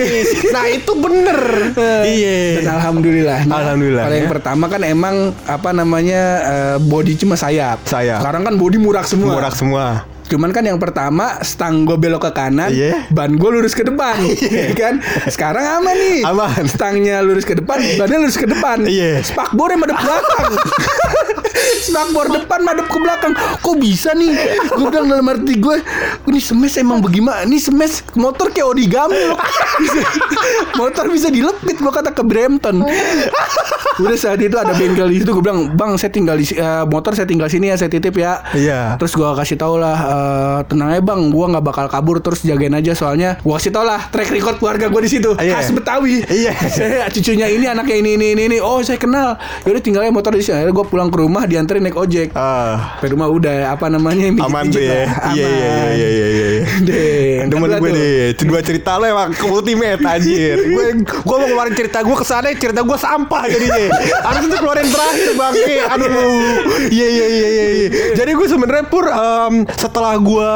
Speaker 2: Nah, itu bener.
Speaker 3: Dan
Speaker 2: Iya.
Speaker 3: alhamdulillah.
Speaker 2: Alhamdulillah,
Speaker 3: Kalau yang
Speaker 2: ya.
Speaker 3: pertama kan emang apa namanya eh, body cuma sayap.
Speaker 2: Sayap.
Speaker 3: Sekarang kan body murak semua.
Speaker 2: Murah semua.
Speaker 3: Cuman kan yang pertama stang gue belok ke kanan,
Speaker 2: Iya.
Speaker 3: ban gue lurus ke depan, ya kan? Sekarang aman nih.
Speaker 2: Aman.
Speaker 3: Stangnya lurus ke depan, bannya lurus ke depan.
Speaker 2: Iya.
Speaker 3: Spakbornya madep belakang. Spakbor depan madep ke belakang. Kok bisa nih? Gue bilang dalam arti gue, ini semes emang bagaimana? Ini semes motor kayak origami loh. Motor bisa dilepit gue kata ke Brampton. Udah saat itu ada bengkel di situ gue bilang, "Bang, saya tinggal di eh, motor saya tinggal sini ya, saya titip ya."
Speaker 2: Iya.
Speaker 3: Terus gua kasih tau lah eh, Tenang aja bang. Gua gak bakal kabur Terus jagain aja. Soalnya Gua kasih tau lah Track record keluarga gua di situ.
Speaker 2: Iya.
Speaker 3: Khas Betawi.
Speaker 2: Iya.
Speaker 3: Saya cucunya ini Anaknya ini ini ini, ini. Oh saya kenal. Yaudah tinggalnya motor di sini. Gua pulang ke rumah Dianterin naik ojek.
Speaker 2: Ah,
Speaker 3: Sampai rumah udah Apa namanya
Speaker 2: aman
Speaker 3: mijit-mijit
Speaker 2: tuh ya.
Speaker 3: lah.
Speaker 2: Iya, iya, iya, iya, iya, iya.
Speaker 3: Deh
Speaker 2: Demen gue deh Dua cerita lo emang ke ultimate anjir. Gue gue mau ngeluarin cerita gue ke sana Cerita gue sampah jadinya. Harus itu keluarin terakhir bang. Aduh. Iya iya iya iya iya. Jadi gue sebenarnya pur em, Setelah gue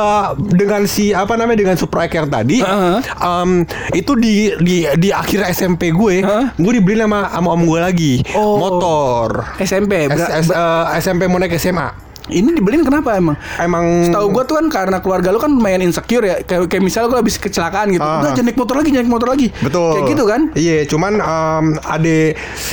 Speaker 2: Dengan si Apa namanya Dengan Supra tadi
Speaker 3: Heeh.
Speaker 2: em, Itu di di di akhir SMP gue
Speaker 3: Heeh.
Speaker 2: Gue dibeliin sama, sama om gue lagi
Speaker 3: Oh.
Speaker 2: Motor
Speaker 3: SMP
Speaker 2: S- S- eh, SMP mau naik SMA
Speaker 3: Ini dibeliin kenapa emang?
Speaker 2: Emang
Speaker 3: Tahu gua tuh kan karena keluarga lu kan lumayan insecure ya. Kayak, kayak misalnya gua habis kecelakaan gitu.
Speaker 2: Ah.
Speaker 3: Udah jangan naik motor lagi, jangan naik motor lagi.
Speaker 2: Betul.
Speaker 3: Kayak gitu kan?
Speaker 2: Iya, cuman em, ade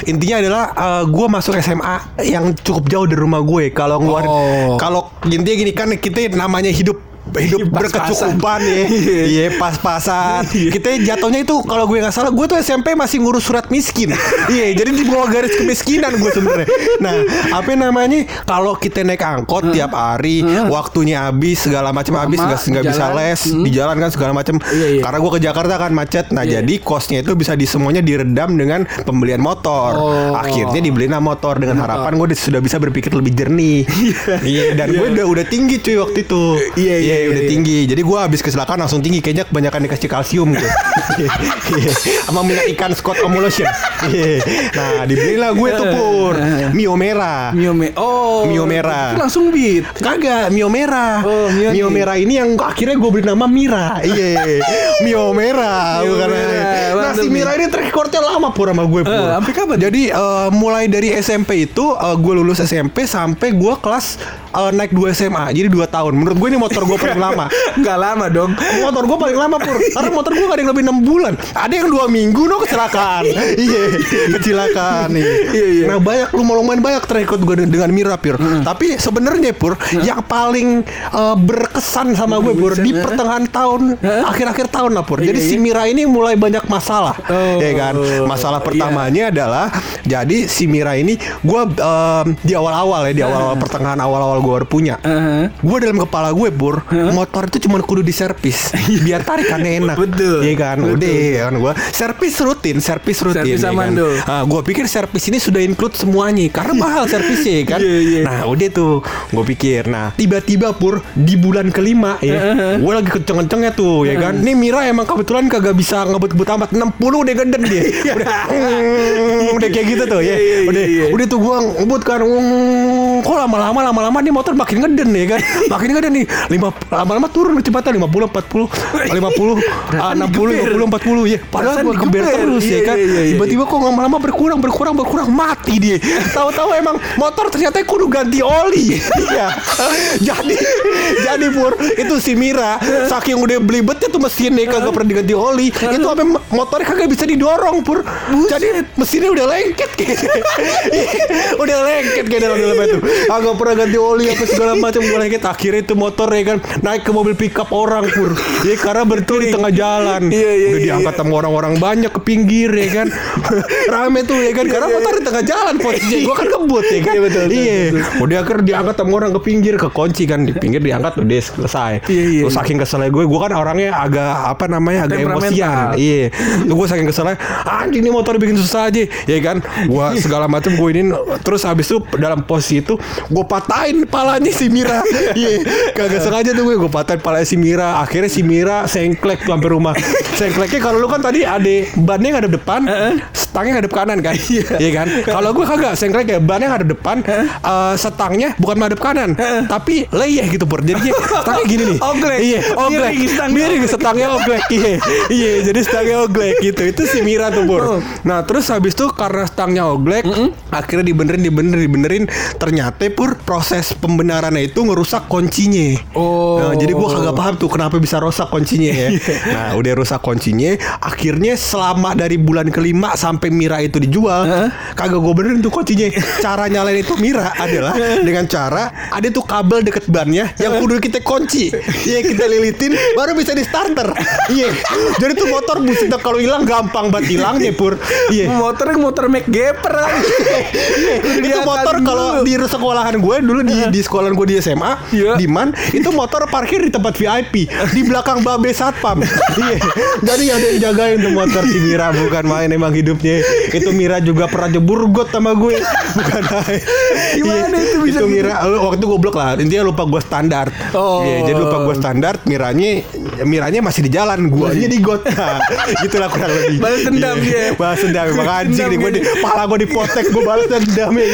Speaker 2: intinya adalah gue masuk SMA yang cukup jauh dari rumah gue. Kalau
Speaker 3: Oh.
Speaker 2: kalau intinya gini kan kita namanya hidup hidup
Speaker 3: Pas-pasan.
Speaker 2: berkecukupan ya,
Speaker 3: Iya.
Speaker 2: iya pas-pasan. Kita jatuhnya itu kalau gue nggak salah, gue tuh SMP masih ngurus surat miskin. Iya, jadi di bawah garis kemiskinan gue sebenarnya. Nah, apa namanya? Kalau kita naik angkot tiap hari, waktunya habis segala macam habis nggak bisa les
Speaker 3: Hmm.
Speaker 2: di jalan kan segala macam.
Speaker 3: Iya, iya.
Speaker 2: Karena gue ke Jakarta kan macet. Nah,
Speaker 3: Iya.
Speaker 2: jadi kosnya itu bisa di semuanya diredam dengan pembelian motor.
Speaker 3: Oh.
Speaker 2: Akhirnya dibeliin motor dengan harapan gue sudah bisa berpikir lebih jernih. Iya, dan gue udah udah tinggi cuy waktu itu.
Speaker 3: Iya, iya,
Speaker 2: udah
Speaker 3: iya.
Speaker 2: tinggi. Jadi gue habis kecelakaan langsung tinggi kayaknya kebanyakan dikasih kalsium gitu. Iya. Sama minyak ikan Scott Emulsion. Iya. Nah, dibelilah gue tuh pur Mio merah.
Speaker 3: Mio me Oh.
Speaker 2: Mio merah.
Speaker 3: Langsung beat.
Speaker 2: Kagak, Mio merah.
Speaker 3: Oh, Mio
Speaker 2: Mio, merah ini yang akhirnya gue beri nama Mira. Iya, Mio merah.
Speaker 3: Mio
Speaker 2: bukan Nah, si. Mira ini track recordnya lama pur sama gue pur.
Speaker 3: Eh, sampai kapan?
Speaker 2: Jadi eh, mulai dari SMP itu eh, gue lulus SMP sampai gue kelas eh, naik 2 SMA. Jadi 2 tahun. Menurut gue ini motor gue paling lama.
Speaker 3: Enggak lama dong.
Speaker 2: Motor gue paling lama pur. Karena motor gue gak ada yang lebih 6 bulan. Ada yang 2 minggu no kecelakaan. Iya Kecelakaan nih
Speaker 3: Iya, iya.
Speaker 2: Nah banyak lu mau lumayan banyak record gue dengan Mira Pur Tapi sebenarnya Pur Yang paling eh, berkesan sama gue Pur Di
Speaker 3: Berkesan,
Speaker 2: pertengahan tahun? Akhir-akhir tahun lah Pur. Jadi
Speaker 3: Iya,
Speaker 2: si
Speaker 3: iya.
Speaker 2: Mira ini mulai banyak masalah.
Speaker 3: Oh,
Speaker 2: Ya kan? Masalah
Speaker 3: iya.
Speaker 2: pertamanya adalah Jadi si Mira ini Gue em, di awal-awal ya Di awal-awal pertengahan awal-awal gue baru punya.
Speaker 3: Heeh.
Speaker 2: Gue dalam kepala gue Pur motor itu cuma kudu diservis biar tarikannya enak.
Speaker 3: Betul.
Speaker 2: Iya kan? Udah ya kan gua servis rutin, servis rutin.
Speaker 3: Servis
Speaker 2: ya
Speaker 3: aman
Speaker 2: kan?
Speaker 3: tuh.
Speaker 2: Ah, gua pikir servis ini sudah include semuanya karena mahal servisnya ya kan.
Speaker 3: Iya, iya.
Speaker 2: Nah, udah tuh gua pikir. Nah, tiba-tiba pur di bulan kelima ya. Gua lagi kenceng-kencengnya tuh ya kan. Nih Mira emang kebetulan kagak bisa ngebut-ngebut amat 60 udah geden dia. udah mm, udah kayak gitu tuh ya.
Speaker 3: Iya, iya,
Speaker 2: Udah
Speaker 3: iya.
Speaker 2: udah tuh gua ngebut kan. mm, Kok lama-lama lama-lama nih motor makin ngeden ya kan. Makin ngeden nih. Lima lama-lama turun kecepatan 50 40 50 ah, 60 20 40 ya. Padahal gua geber terus ya
Speaker 3: Iya,
Speaker 2: kan.
Speaker 3: iya, iya, iya.
Speaker 2: Tiba-tiba kok lama-lama berkurang berkurang berkurang mati dia. Tahu-tahu emang motor ternyata kudu ganti oli. Iya. jadi jadi Pur itu si Mira saking udah belibetnya tuh mesinnya kagak pernah diganti oli. Itu sampai motornya kagak bisa didorong Pur. Jadi mesinnya udah lengket kayak. udah lengket kayak dalam dalam itu. Agak pernah ganti oli apa segala macam udah lengket. Akhirnya itu motor ya kan naik ke mobil pickup orang Pur. Ya karena bertul di tengah jalan.
Speaker 3: Iya, iya,
Speaker 2: udah
Speaker 3: iya,
Speaker 2: diangkat sama orang-orang banyak ke pinggir ya kan. Rame tuh ya kan karena motor di tengah jalan posisinya. Gua kan kebut ya kan.
Speaker 3: Iya, betul, betul,
Speaker 2: Iya.
Speaker 3: betul.
Speaker 2: Udah akhirnya diangkat sama orang ke pinggir ke kunci kan di pinggir diangkat udah selesai.
Speaker 3: Iya, iya,
Speaker 2: Terus
Speaker 3: iya.
Speaker 2: saking keselnya gue, gue kan orangnya agak apa namanya agak emosian. Iya. Terus gue saking keselnya, anjing ini motor bikin susah aja, ya kan. Gue segala macam gue ini terus habis itu dalam posisi itu gue patahin palanya si Mira. Iya. Kagak sengaja tuh gue gue patahin palanya si Mira. Akhirnya si Mira sengklek tuh sampai rumah. Sengkleknya kalau lu kan tadi ada bannya ngadep depan, stangnya ngadep kanan kan. Iya kan. Kalau gue kagak sengklek ya bannya ngadep depan, eh, setangnya bukan madep kanan, tapi leyeh gitu pur. Jadi stangnya gini nih.
Speaker 3: Oglek.
Speaker 2: Iya, oglek.
Speaker 3: Miring stangnya oglek.
Speaker 2: setangnya oglek. Iya. Iya, jadi stangnya oglek gitu. Itu si Mira tuh, Pur.
Speaker 3: Oh.
Speaker 2: Nah, terus habis itu karena stangnya oglek, akhirnya dibenerin, dibenerin, dibenerin. Ternyata Pur proses pembenarannya itu ngerusak kuncinya.
Speaker 3: Oh.
Speaker 2: Nah, jadi gua kagak paham tuh kenapa bisa rusak kuncinya ya. nah, udah rusak kuncinya, akhirnya selama dari bulan kelima sampai Mira itu dijual,
Speaker 3: Heeh.
Speaker 2: kagak gue benerin tuh kuncinya. Cara nyalain itu Mira adalah dengan cara ada tuh kabel deket bannya yang kudu kita kunci. Iya kita lilitin baru bisa di starter. Iya. Jadi tuh motor buset dah kalau hilang gampang banget hilangnya pur. Iya.
Speaker 3: Motornya motor McGapper lagi.
Speaker 2: itu motor kalau di sekolahan gue dulu di di sekolahan gue di SMA
Speaker 3: Iya.
Speaker 2: di man itu motor parkir di tempat VIP di belakang babe satpam. Iya. Jadi ada yang jagain tuh motor si Mira bukan main emang hidupnya. Itu Mira juga pernah jebur got sama gue. Bukan main.
Speaker 3: Gimana
Speaker 2: Iya,
Speaker 3: itu bisa
Speaker 2: itu
Speaker 3: gitu?
Speaker 2: Mira lu waktu goblok lah. Intinya lupa gue standar.
Speaker 3: Oh.
Speaker 2: Iya, jadi lupa gue standar Miranya Miranya masih di jalan guanya di got. Nah, gitulah kurang lebih.
Speaker 3: Balas dendam
Speaker 2: Iya,
Speaker 3: dia.
Speaker 2: balas dendam emang anjing nih gue di pala gue dipotek gue balas dendam ya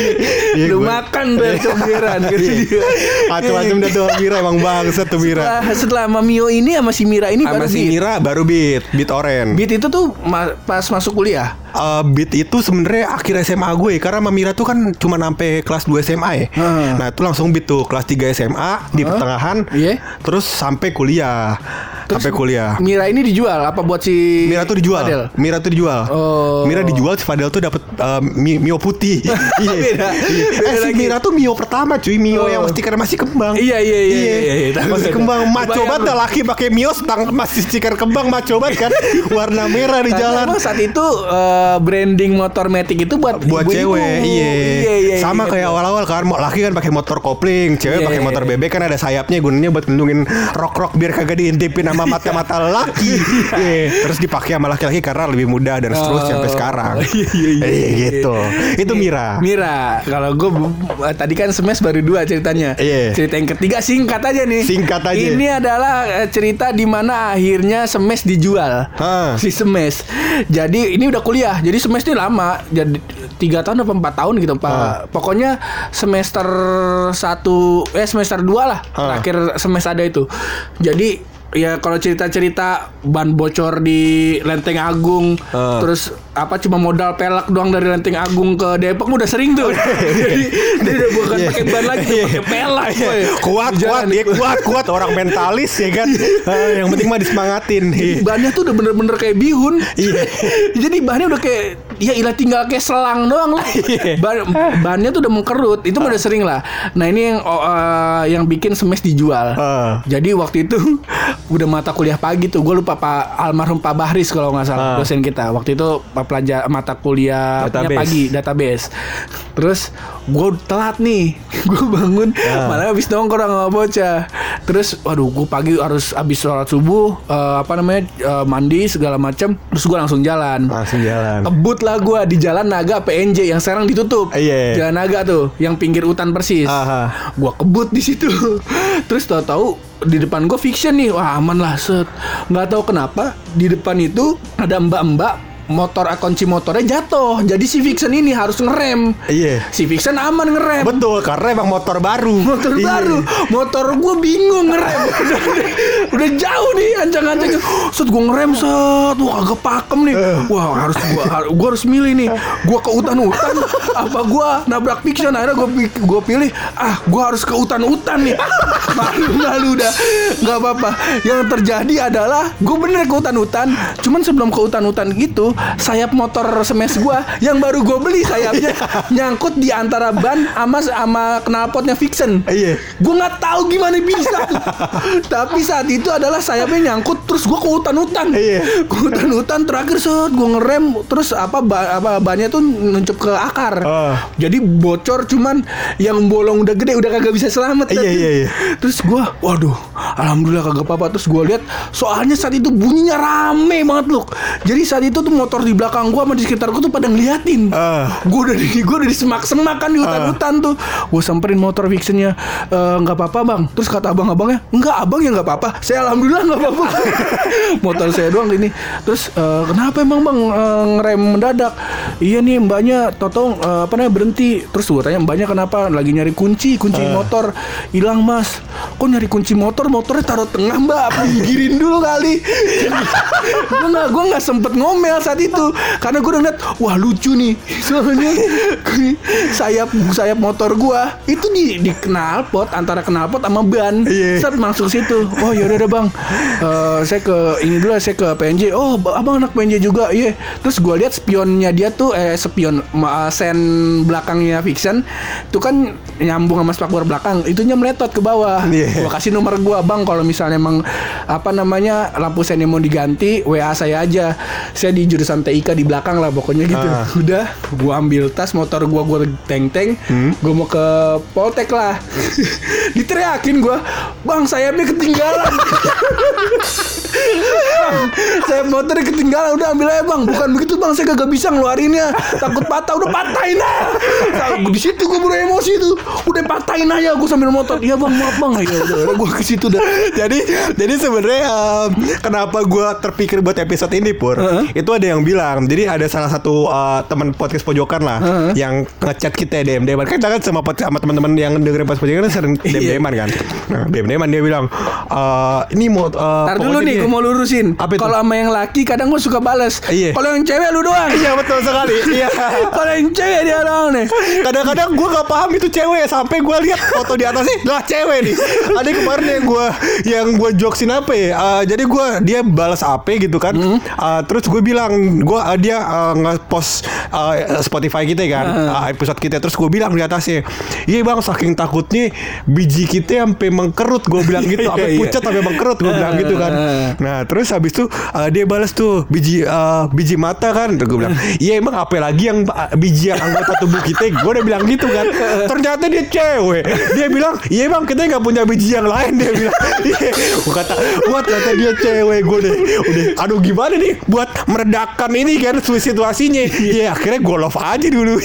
Speaker 2: Iya,
Speaker 3: Lu
Speaker 2: gua-
Speaker 3: makan dah comberan gitu. Dia.
Speaker 2: Macam-macam dah tuh Mira emang bangsa Mira.
Speaker 3: Setelah, setelah sama Mio ini sama si Mira ini
Speaker 2: Sama
Speaker 3: baru
Speaker 2: si
Speaker 3: Beat.
Speaker 2: Mira baru beat, beat oren.
Speaker 3: Beat itu tuh ma- pas masuk kuliah.
Speaker 2: Eh, beat itu sebenarnya akhir SMA gue karena sama Mira tuh kan cuma sampai kelas 2 SMA ya.
Speaker 3: Hmm.
Speaker 2: Nah, itu langsung beat tuh kelas 3 SMA di pertengahan.
Speaker 3: Iya.
Speaker 2: Terus sampai kuliah. sampai kuliah.
Speaker 3: Mira ini dijual apa buat si
Speaker 2: Mira tuh dijual.
Speaker 3: Fadel?
Speaker 2: Mira tuh dijual.
Speaker 3: Oh.
Speaker 2: Mira dijual si Fadel tuh dapat eh, Mi- Mio putih. Iya.
Speaker 3: Beda.
Speaker 2: Iya.
Speaker 3: Beda
Speaker 2: Eh si
Speaker 3: lagi.
Speaker 2: Mira tuh Mio pertama cuy, Mio
Speaker 3: Oh.
Speaker 2: yang mesti karena masih kembang.
Speaker 3: Iya, iya, iya, iya, iya. Tahu,
Speaker 2: Masih kembang.
Speaker 3: Lu.
Speaker 2: dah laki pakai Mio setang masih stiker kembang mak coba kan warna merah di jalan.
Speaker 3: saat itu branding motor Matic itu buat
Speaker 2: buat
Speaker 3: ibu-ibu.
Speaker 2: cewek iya.
Speaker 3: iya, iya
Speaker 2: sama
Speaker 3: iya,
Speaker 2: kayak
Speaker 3: iya.
Speaker 2: awal-awal kan laki kan pakai motor kopling cewek
Speaker 3: Iya,
Speaker 2: pakai
Speaker 3: iya,
Speaker 2: motor
Speaker 3: iya.
Speaker 2: bebek kan ada sayapnya gunanya buat ngelindungin rok-rok biar kagak diintipin sama mata-mata laki Iya. terus dipakai sama laki-laki karena lebih mudah dan seterusnya sampai
Speaker 3: Oh,
Speaker 2: sekarang
Speaker 3: iya, iya, iya,
Speaker 2: Iya,
Speaker 3: iya.
Speaker 2: gitu itu Mira
Speaker 3: Mira, kalau gue tadi kan semes baru dua ceritanya.
Speaker 2: Iya.
Speaker 3: Cerita yang ketiga singkat aja nih.
Speaker 2: Singkat aja.
Speaker 3: Ini adalah eh, cerita di mana akhirnya semes dijual.
Speaker 2: Hah.
Speaker 3: Si semes. Jadi ini udah kuliah. Jadi semes ini lama. Jadi tiga tahun atau empat tahun gitu pak.
Speaker 2: Hah.
Speaker 3: Pokoknya semester satu eh semester dua lah.
Speaker 2: Hah.
Speaker 3: Terakhir semester ada itu. Jadi ya kalau cerita-cerita ban bocor di Lenteng Agung,
Speaker 2: Hah.
Speaker 3: terus apa cuma modal pelak doang dari Lenteng Agung ke Depok udah sering tuh. Jadi dia udah bukan
Speaker 2: Iya.
Speaker 3: pakai ban lagi, tuh,
Speaker 2: Iya.
Speaker 3: pakai pelak. boy.
Speaker 2: kuat
Speaker 3: Di
Speaker 2: kuat
Speaker 3: jalan.
Speaker 2: dia kuat kuat orang mentalis ya kan Ah, yang penting mah disemangatin Iya.
Speaker 3: Bannya tuh udah bener-bener kayak bihun.
Speaker 2: Iya.
Speaker 3: Jadi bannya udah kayak ya ilah tinggal kayak selang doang lah.
Speaker 2: Iya.
Speaker 3: Ban, bannya tuh udah mengkerut. Itu mah udah sering lah. Nah ini yang eh, yang bikin semes dijual.
Speaker 2: Ah.
Speaker 3: Jadi waktu itu udah mata kuliah pagi tuh. Gue lupa Pak almarhum Pak Bahris kalau nggak salah
Speaker 2: Ah.
Speaker 3: dosen kita. Waktu itu Pak pelajar mata kuliah
Speaker 2: Database.
Speaker 3: pagi database. Terus gue telat nih gue bangun
Speaker 2: Ya.
Speaker 3: malah habis nongkrong sama bocah terus waduh gue pagi harus habis sholat subuh eh, apa namanya eh, mandi segala macam terus gue langsung jalan
Speaker 2: Langsung jalan.
Speaker 3: kebut lah gue di jalan Naga PNJ yang sekarang ditutup.
Speaker 2: Iya.
Speaker 3: jalan Naga tuh yang pinggir hutan persis.
Speaker 2: Aha.
Speaker 3: gua kebut di situ. Terus tahu-tahu di depan gua fiction nih. Wah aman lah set. Nggak tahu kenapa di depan itu ada mbak-mbak motor ah, kunci motornya jatuh. Jadi si fiction ini harus ngerem.
Speaker 2: Iya.
Speaker 3: si fiction aman ngerem.
Speaker 2: Betul, karena emang motor baru.
Speaker 3: motor
Speaker 2: Iya.
Speaker 3: baru. Motor gue bingung ngerem. Udah, udah jauh nih ancang-ancang set gue ngerem set. Wah agak pakem nih. Wah harus gue gua harus milih nih. Gue ke hutan-hutan. Apa gue nabrak fiction akhirnya gue gue pilih ah gue harus ke hutan-hutan nih. Malu-malu udah nggak apa-apa. Yang terjadi adalah gue bener ke hutan-hutan. Cuman sebelum ke hutan-hutan gitu sayap motor smash gue yang baru gue beli sayapnya nyangkut di antara ban sama sama knalpotnya fiction
Speaker 2: Iya.
Speaker 3: Gue nggak tahu gimana bisa. Tapi saat itu adalah sayapnya nyangkut terus gue ke hutan-hutan.
Speaker 2: Iya.
Speaker 3: Ke hutan-hutan terakhir set gue ngerem terus apa ba apa bannya tuh nuncup ke akar.
Speaker 2: Ah.
Speaker 3: Jadi bocor cuman yang bolong udah gede udah kagak bisa selamat.
Speaker 2: Iya, iya, iya.
Speaker 3: Terus gue waduh alhamdulillah kagak apa-apa terus gue lihat soalnya saat itu bunyinya rame banget loh. Jadi saat itu tuh motor di belakang gue sama di sekitar gue tuh pada ngeliatin.
Speaker 2: Ah.
Speaker 3: Gue udah di gue udah di semak-semak kan di hutan-hutan tuh. Gue samperin motor Vixennya "Eh, nggak apa-apa bang. Terus kata abang-abangnya nggak abang ya nggak apa-apa. Saya alhamdulillah nggak apa-apa. motor saya doang ini. Terus "Eh, kenapa emang bang eh, ngerem mendadak? Iya nih mbaknya Toto eh, apa namanya berhenti. Terus gue tanya mbaknya kenapa? Lagi nyari kunci kunci motor hilang mas. Kok nyari kunci motor? Motornya taruh tengah mbak. Apa gigirin dulu kali? gue nggak gue nggak sempet ngomel saat itu. Karena gue udah ngeliat wah lucu nih. Soalnya sayap sayap motor gue itu di di knalpot antara knalpot sama ban.
Speaker 2: Iya.
Speaker 3: set masuk situ. Oh yaudah deh bang. Eh, saya ke ini dulu saya ke PNJ oh ba- abang anak PNJ juga. Iya. Terus gue lihat spionnya dia tuh eh spion ma- sen belakangnya fiction itu kan nyambung sama spakbor belakang. Itunya meletot ke bawah.
Speaker 2: Iya.
Speaker 3: Gua kasih nomor gua bang kalau misalnya emang apa namanya lampu sennya mau diganti WA saya aja. Saya di jurusan TIK di belakang lah pokoknya gitu
Speaker 2: Ah.
Speaker 3: udah gua ambil tas motor gua gua teng teng
Speaker 2: Hmm?
Speaker 3: gua mau ke Poltek lah diteriakin gua bang sayapnya ketinggalan saya motornya ketinggalan udah ambil aja bang. Bukan begitu bang. Saya kagak bisa ngeluarinnya. Takut patah udah patahin aja. Di situ gue baru emosi tuh udah patahin aja gue sambil motor. Iya bang maaf bang. Ya udah, gue ke situ dah.
Speaker 2: Jadi jadi sebenarnya em, kenapa gua terpikir buat episode ini pur? Itu ada yang bilang jadi ada salah satu eh, teman podcast pojokan lah yang ngechat kita DM DM kan kita kan sama sama teman-teman yang dengerin podcast pojokan kan sering DM DM kan? Nah, DM DM dia bilang eh, ini mau eh,
Speaker 3: Ntar dulu nih gue mau lurusin? Kalau sama yang laki kadang gue suka bales.
Speaker 2: Iya.
Speaker 3: Kalau yang cewek lu doang.
Speaker 2: Iya betul sekali. Iya.
Speaker 3: Kalau yang cewek dia doang nih.
Speaker 2: Kadang-kadang gue gak paham itu cewek. Sampai gue lihat foto di atasnya Lah cewek nih. Ada kemarin yang gue Yang gue joksin apa ya? Eh, Jadi gue Dia balas apa gitu kan. Eh, Terus gue bilang gue Dia eh, nge-post eh, Spotify kita kan eh, Episode kita. Terus gue bilang di atasnya Iya bang saking takutnya Biji kita sampai mengkerut Gue bilang gitu. Sampai
Speaker 3: Iya,
Speaker 2: pucat sampai mengkerut Gue bilang gitu kan Nah terus habis itu eh, Dia balas tuh Biji eh, Biji mata kan. Terus gue bilang Iya emang apa lagi yang eh, Biji yang anggota tubuh kita? Gue udah bilang gitu kan. Ternyata dia cewek. Dia bilang Iya bang kita nggak punya biji yang lain. Dia bilang Iya. Gue kata Wah ternyata dia cewek. Gue deh Udah Aduh gimana nih Buat meredakan ini kan Situasinya? Iya akhirnya gue love aja dulu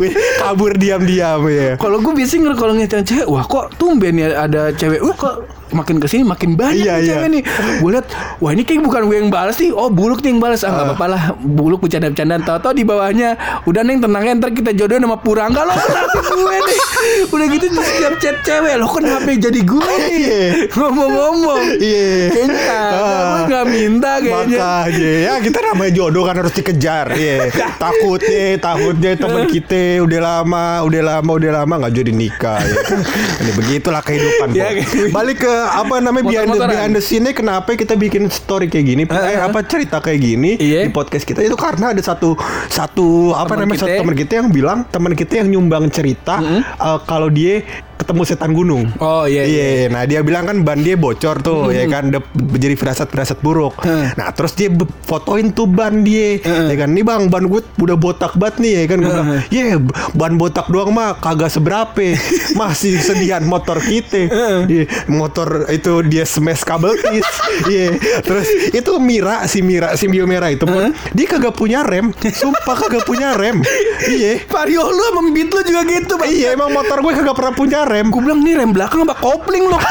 Speaker 2: Wih, Kabur diam-diam ya
Speaker 3: Kalau gue biasanya kalau ngeliat cewek Wah kok tumben ya ada cewek? Wah kok makin ke sini makin banyak
Speaker 2: Iya,
Speaker 3: nih
Speaker 2: iya.
Speaker 3: nih. Gue liat Wah ini kayak bukan gue yang balas nih. Oh buluk nih yang balas. Ah nggak apa-apa lah. Buluk bercanda-bercandaan. Tau-tau di bawahnya Udah neng tenangnya Ntar kita jodohin sama Purangga. Lo kenapa gue nih? Udah gitu setiap chat cewek. Lo kenapa jadi gue nih? Ngomong-ngomong.
Speaker 2: Iya.
Speaker 3: Kayaknya gue nggak minta kayaknya.
Speaker 2: Makanya. Ya kita namanya jodoh kan harus dikejar. Iya. Takutnya Takutnya teman kita Udah lama Udah lama Udah lama nggak jadi nikah ya. kan. Ini begitulah kehidupan
Speaker 3: Ya, gitu.
Speaker 2: Balik ke apa namanya behind the, behind the scene Kenapa kita bikin story kayak gini? Eh, Apa cerita kayak gini
Speaker 3: Iya.
Speaker 2: Di podcast kita? Itu karena ada satu Satu Apa namanya Satu
Speaker 3: kita.
Speaker 2: teman kita yang bilang Teman kita yang nyumbang cerita eh, Kalau dia ketemu setan gunung.
Speaker 3: Oh iya iya.
Speaker 2: Iya, nah dia bilang kan ban dia bocor tuh, ya kan, Dep- jadi firasat-firasat buruk.
Speaker 3: Hmm.
Speaker 2: Nah terus dia fotoin tuh ban dia,
Speaker 3: Hmm.
Speaker 2: ya kan, nih bang, ban gue udah botak banget nih, ya kan, gue bilang,
Speaker 3: Hmm.
Speaker 2: ya ban botak doang mah kagak seberapa, masih sedian motor kita,
Speaker 3: Hmm.
Speaker 2: Iya, motor itu dia smash kabel tis, iya, terus itu Mira si Mira si Mio merah itu pun, dia kagak punya rem, sumpah kagak punya rem, iya.
Speaker 3: Vario lu sama beat lu juga gitu.
Speaker 2: Iya emang motor gue kagak pernah punya rem.
Speaker 3: Gue bilang nih rem belakang apa kopling lo?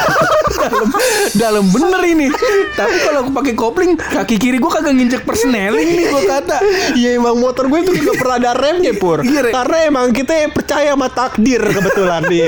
Speaker 3: Dalam dalam bener ini. Tapi kalau aku pakai kopling kaki kiri gue kagak nginjek persneling nih gue kata.
Speaker 2: Iya emang motor gue itu gak pernah ada remnya pur.
Speaker 3: Iya, Re.
Speaker 2: Karena emang kita percaya sama takdir kebetulan. Iya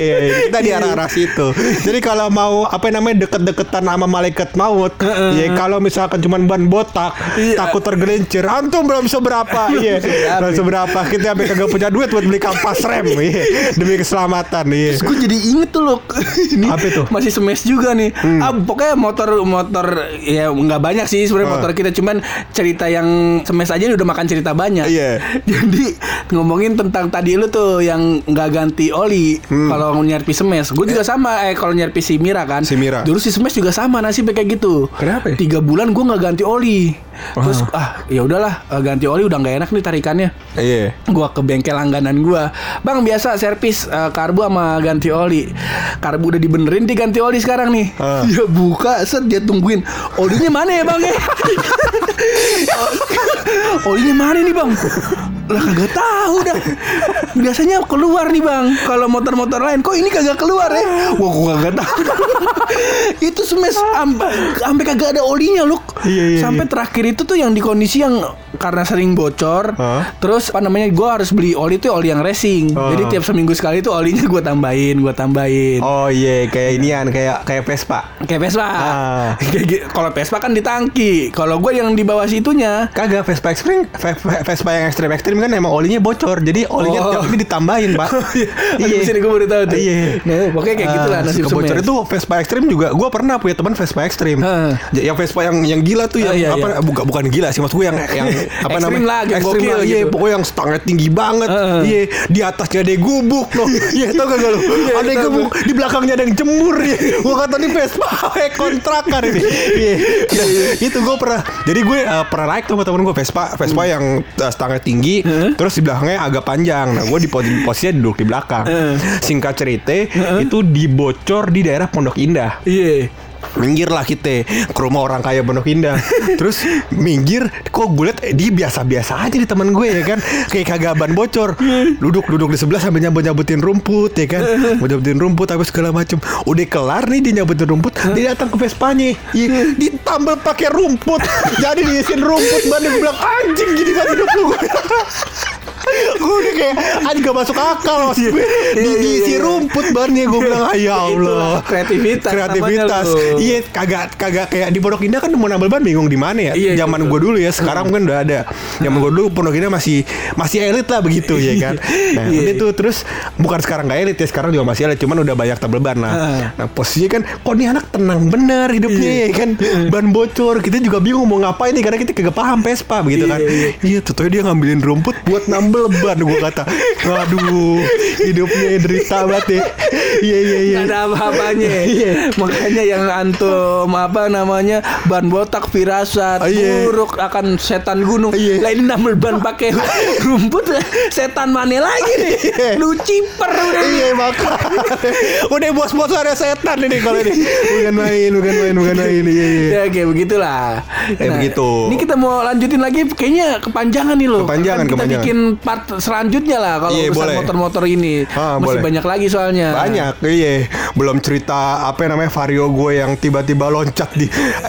Speaker 2: Kita di arah-arah situ. Jadi kalau mau apa namanya deket-deketan sama malaikat maut Ya kalau misalkan cuma ban botak
Speaker 3: Iya.
Speaker 2: Takut tergelincir Antum belum seberapa. Iya. Belum seberapa. Kita sampai kagak punya duit buat beli kampas rem. Iya Demi keselamatan Iya.
Speaker 3: Gue jadi inget tuh loh ini
Speaker 2: Apa itu? Hmm.
Speaker 3: masih smash juga nih ah pokoknya motor motor ya nggak banyak sih sebenarnya
Speaker 2: Ah.
Speaker 3: motor kita cuman cerita yang smash aja udah makan cerita banyak
Speaker 2: Iya.
Speaker 3: jadi ngomongin tentang tadi lu tuh yang nggak ganti oli
Speaker 2: Hmm.
Speaker 3: kalau nyerpi smash gue juga sama eh kalau nyerpi si Mira kan
Speaker 2: Si Mira.
Speaker 3: dulu si smash juga sama nasibnya kayak gitu
Speaker 2: Kenapa ya?
Speaker 3: tiga bulan gue nggak ganti oli terus ah ya udahlah eh, ganti oli udah nggak enak nih tarikannya.
Speaker 2: Iya.
Speaker 3: Gua ke bengkel langganan gua. Bang biasa servis eh, karbu sama ganti oli. Karbu udah dibenerin diganti oli sekarang nih.
Speaker 2: Ah.
Speaker 3: dia buka set dia tungguin. Olinya mana ya bang ya? Olinya mana nih bang lah kagak tahu dah. Biasanya keluar nih bang. Kalau motor-motor lain kok ini kagak keluar ya? Wah gua kagak tahu itu smash sampai sampai kagak ada olinya loh
Speaker 2: Iya, iya,
Speaker 3: sampai terakhir itu tuh yang di kondisi yang karena sering bocor
Speaker 2: Hah?
Speaker 3: terus apa namanya gue harus beli oli tuh oli yang racing
Speaker 2: Oh.
Speaker 3: jadi tiap seminggu sekali tuh olinya gue tambahin gue tambahin
Speaker 2: Oh iya Kayak inian Kayak kayak Vespa
Speaker 3: kayak Vespa gitu. kalau Vespa kan di tangki kalau gue yang di bawah situnya
Speaker 2: Kagak Vespa ekstrim Ve- Ve- Vespa yang ekstrim ekstrim kan emang olinya bocor jadi olinya
Speaker 3: Oh.
Speaker 2: tiap ini ditambahin pak
Speaker 3: Iya, di sini gue baru tahu tuh.
Speaker 2: Iya.
Speaker 3: Nah, pokoknya kayak gitu lah
Speaker 2: Ah,
Speaker 3: nasib
Speaker 2: bocor itu Vespa ekstrim juga gue pernah punya teman Vespa ekstrim. Ja- yang Vespa yang yang gila tuh yang
Speaker 3: Ah, iya,
Speaker 2: apa
Speaker 3: iya.
Speaker 2: bukan bukan gila sih maksud gue yang yang apa
Speaker 3: Ekstrim
Speaker 2: namanya?
Speaker 3: lah,
Speaker 2: ekstrim lah, iya
Speaker 3: gitu.
Speaker 2: pokoknya yang stangnya tinggi banget. Iya di atasnya ada gubuk loh. Iya tau gak lo
Speaker 3: Iya,
Speaker 2: ada
Speaker 3: tahu.
Speaker 2: gubuk di belakangnya ada yang jemur. Ya gue kata nih Vespa kontrakan ini? Iya. Dan itu gue pernah jadi gue eh, pernah naik tuh sama temen gue Vespa. Vespa
Speaker 3: Hmm.
Speaker 2: yang stangnya tinggi terus di belakangnya agak panjang. Nah gue di pos- posisinya duduk di belakang. Singkat cerita itu dibocor di daerah Pondok Indah.
Speaker 3: Iya
Speaker 2: minggir lah kita ke rumah orang kaya Pondok Indah. Terus minggir kok gue liat eh, dia biasa-biasa aja di teman gue ya kan? Kayak kagak ban bocor. Duduk duduk di sebelah sambil nyambut nyabutin rumput ya kan? Nyambut nyabutin rumput apa segala macem. Udah kelar nih dia nyabutin rumput dia datang ke Vespanya. Iya, ditambal pakai rumput. Jadi diisiin rumput ban bilang anjing gini kan hidup lu gue udah kayak anjing gak masuk akal gue di,
Speaker 3: Iya, iya,
Speaker 2: diisi
Speaker 3: iya.
Speaker 2: rumput bannya gue bilang "Ah, ya Allah.
Speaker 3: kreativitas
Speaker 2: kreativitas. iya kagak kagak kayak di Pondok Indah kan mau nambal ban bingung di mana ya?
Speaker 3: Iya,
Speaker 2: zaman gue dulu ya sekarang mungkin udah ada. Zaman gue dulu Pondok Indah masih masih elit lah begitu ya kan? Nah
Speaker 3: Iya.
Speaker 2: tuh terus bukan sekarang gak elit ya sekarang juga masih elit cuman udah banyak tabel ban nah
Speaker 3: Ah.
Speaker 2: nah posisinya kan kok nih anak tenang bener hidupnya ya kan? Ban bocor kita juga bingung mau ngapain nih karena kita kagak paham Vespa begitu
Speaker 3: Iya,
Speaker 2: kan?
Speaker 3: iya.
Speaker 2: iya. Tuh dia ngambilin rumput buat nambel ban gue kata waduh hidupnya derita banget ya iya iya iya
Speaker 3: ada apa-apanya
Speaker 2: Iya.
Speaker 3: Makanya yang antum Apa namanya Ban botak firasat
Speaker 2: Ah, iya.
Speaker 3: Buruk akan setan gunung
Speaker 2: Iya.
Speaker 3: Lah ini nambel ban pakai rumput Setan mana lagi nih
Speaker 2: Iya.
Speaker 3: Lu ciper udah.
Speaker 2: Iya makanya Udah bos-bos ada setan ini kalau ini Bukan main, bukan main, bukan main Iya, iya
Speaker 3: Ya kayak begitulah
Speaker 2: Kayak begitu.
Speaker 3: Ini kita mau lanjutin lagi Kayaknya kepanjangan nih loh
Speaker 2: Kepanjangan,
Speaker 3: Kan Kita
Speaker 2: kepanjangan.
Speaker 3: bikin part selanjutnya lah Kalau
Speaker 2: Iya,
Speaker 3: urusan motor-motor ini.
Speaker 2: Ah,
Speaker 3: Masih
Speaker 2: boleh.
Speaker 3: banyak lagi soalnya.
Speaker 2: Banyak, iya. Belum cerita apa namanya Vario gue yang tiba-tiba loncat di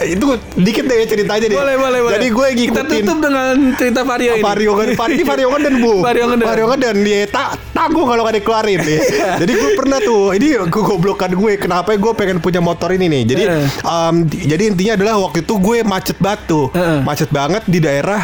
Speaker 2: Itu dikit deh ya ceritanya deh.
Speaker 3: Boleh boleh boleh.
Speaker 2: Jadi gue
Speaker 3: Kita
Speaker 2: ngikutin.
Speaker 3: tutup dengan cerita Vario ini.
Speaker 2: Vario kan Vario Vario kan dan bu.
Speaker 3: Vario Ngeden.
Speaker 2: Vario dan dia tak tanggung kalau gak dikeluarin ya. Jadi gue pernah tuh Ini gue goblokan gue Kenapa gue pengen punya motor ini nih. Jadi em, di- Jadi intinya adalah Waktu itu gue macet batu
Speaker 3: Eh.
Speaker 2: Macet banget di daerah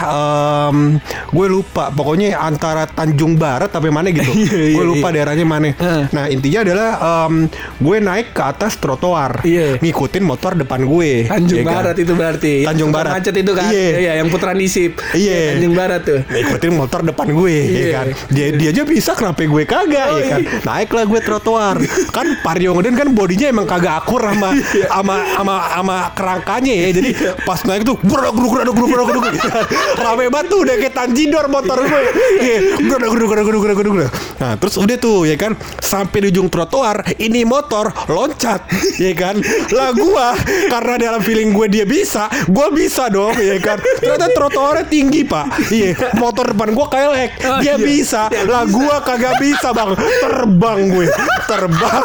Speaker 2: em, Gue lupa. Pokoknya antara Tanjung Barat Tapi mana gitu
Speaker 3: Iya, iya,
Speaker 2: Gue lupa
Speaker 3: iya.
Speaker 2: daerahnya mana. Nah intinya adalah em, Gue naik ke atas trotoar. Ngikutin motor depan gue
Speaker 3: Tanjung
Speaker 2: ya kan?
Speaker 3: Barat itu berarti
Speaker 2: Tanjung Barat.
Speaker 3: Macet itu kan
Speaker 2: Iya.
Speaker 3: Iya yang Putra Nisip
Speaker 2: Iya.
Speaker 3: Tanjung Barat tuh
Speaker 2: Nah, ikutin motor depan gue ya kan dia dia aja bisa kenapa gue kagak ya kan. Naiklah gue trotoar. Kan Mario Ngeden kan bodinya emang kagak akur sama sama sama sama kerangkanya ya. Jadi pas naik tuh guruk guruk guruk guruk guruk. Rame banget tuh udah kayak tanjidor motor gue. Iya, guruk guruk guruk guruk guruk guruk. Nah, terus udah tuh ya kan sampai di ujung trotoar ini motor loncat ya kan. Lah gua karena dalam feeling gue dia bisa, gue bisa dong ya kan. Ternyata trotoarnya tinggi, Pak. Iya, motor depan gue kelek.
Speaker 3: Oh,
Speaker 2: Dia
Speaker 3: iya.
Speaker 2: bisa. Lah gua kagak bisa, Bang. Terbang gue. Terbang,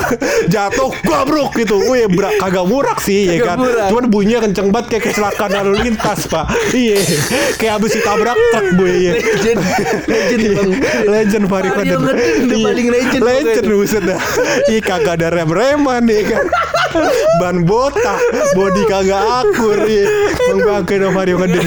Speaker 2: jatuh, gobrok gitu. Wih, bra, kagak murak sih ya kan. Cuman bunyinya kenceng banget kayak kecelakaan lalu lintas, Pak. Iya. Kayak habis ditabrak truk gue ya.
Speaker 3: Legend, legend bang.
Speaker 2: Legend
Speaker 3: Mario
Speaker 2: Koden.
Speaker 3: Udah
Speaker 2: Iya.
Speaker 3: paling legend
Speaker 2: Legend
Speaker 3: pokoknya.
Speaker 2: buset dah. Ih kagak ada rem-reman nih kan. Ban botak, body kagak akur ya. Membangkai dong Mario Ngeden.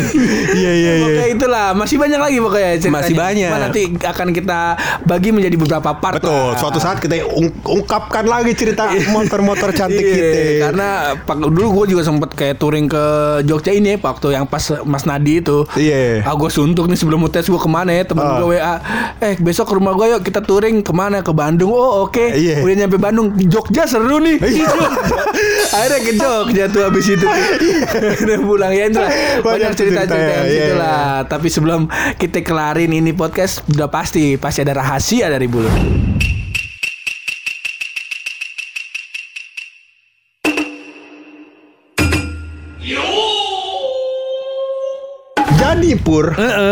Speaker 2: Iya iya iya.
Speaker 3: Oke itulah masih banyak lagi pokoknya ceritanya.
Speaker 2: Masih banyak.
Speaker 3: Cuma nanti akan kita bagi menjadi beberapa part.
Speaker 2: Betul,
Speaker 3: lah.
Speaker 2: suatu saat kita ung- ungkapkan lagi cerita motor-motor cantik
Speaker 3: Iya,
Speaker 2: kita.
Speaker 3: Karena pak, dulu gue juga sempet kayak touring ke Jogja ini waktu yang pas Mas Nadi itu.
Speaker 2: Iya.
Speaker 3: Ah gue suntuk nih sebelum tes gue ke mana ya temen
Speaker 2: Ah.
Speaker 3: gue WA. Eh besok ke rumah gue yuk kita touring ke mana ke Bandung. Oh oke.
Speaker 2: Iya.
Speaker 3: Udah nyampe Bandung di Jogja seru nih.
Speaker 2: Iya.
Speaker 3: Akhirnya ke Jogja tuh habis itu. Udah pulang ya itulah. Banyak
Speaker 2: Banyak
Speaker 3: cerita-cerita
Speaker 2: cerita,
Speaker 3: yang
Speaker 2: iya,
Speaker 3: gitu
Speaker 2: iya.
Speaker 3: lah. Tapi sebelum kita kelarin ini podcast udah pasti pasti ada rahasia dari bulu.
Speaker 2: Jadi Pur,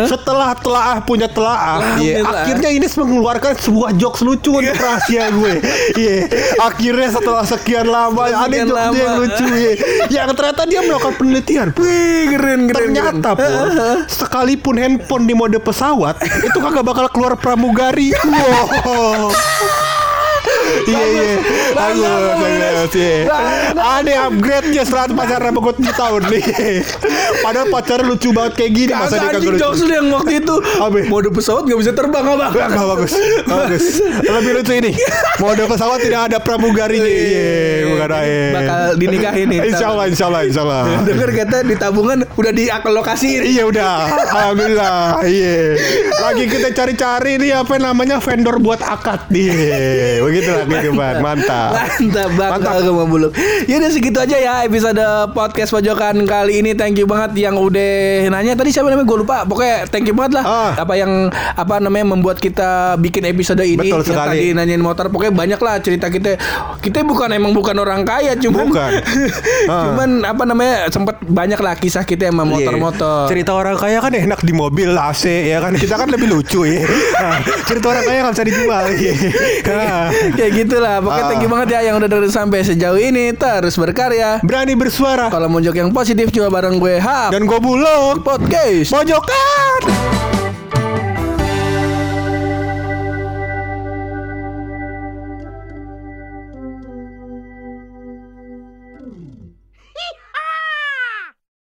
Speaker 2: setelah telaah punya telaah,
Speaker 3: Telaah
Speaker 2: iya,
Speaker 3: telaah.
Speaker 2: akhirnya ini mengeluarkan sebuah jokes lucu untuk rahasia gue. Iya, akhirnya setelah sekian lama ada jokes yang lucu ya. Yang ternyata dia melakukan penelitian.
Speaker 3: Wih keren keren.
Speaker 2: Ternyata Pur, sekalipun handphone di mode pesawat itu kagak bakal keluar pramugari. Wow. Iya iya. Bagus bagus. Iya. Ada upgrade-nya setelah pacaran sama gue 7 tahun nih. Padahal pacaran lucu banget kayak gini Masa dia
Speaker 3: Kagak
Speaker 2: lucu.
Speaker 3: jokes lu yang waktu itu? Mode pesawat gak bisa terbang apa?
Speaker 2: Gak, bagus. Bagus. Lebih lucu ini. Mode pesawat tidak ada pramugarinya. Iya Bukan aja
Speaker 3: Bakal dinikahin nih
Speaker 2: Insya Allah Insya Allah Insya Allah.
Speaker 3: Dengar kata di tabungan udah dialokasiin
Speaker 2: Iya udah. Alhamdulillah. Iya. Lagi kita cari-cari nih Apa namanya Vendor buat akad Begitulah kehidupan Mantap
Speaker 3: Mantap banget Mantap. Agama buluk Ya udah segitu aja ya episode podcast pojokan kali ini Thank you banget yang udah nanya Tadi siapa namanya gue lupa Pokoknya thank you banget lah
Speaker 2: Ah.
Speaker 3: Apa yang Apa namanya membuat kita bikin episode ini
Speaker 2: Betul
Speaker 3: Yang
Speaker 2: sekali.
Speaker 3: tadi nanyain motor Pokoknya banyak lah cerita kita Kita bukan emang bukan orang kaya Cuman
Speaker 2: Bukan. Ah.
Speaker 3: Cuman apa namanya Sempet banyak lah kisah kita sama motor-motor
Speaker 2: Iya. Cerita orang kaya kan enak di mobil AC ya kan kita kan lebih lucu ya. Nah, cerita orang kaya nggak bisa dijual. Iya. Nah,
Speaker 3: Kayak gitulah. Pokoknya
Speaker 2: Ah.
Speaker 3: thank you banget ya Yang udah dengerin sampai sejauh ini. Terus berkarya.
Speaker 2: Berani bersuara.
Speaker 3: Kalau mau jok yang positif Cuma bareng gue Hap.
Speaker 2: Dan gue bulog.
Speaker 3: Podcast.
Speaker 2: Pojokan.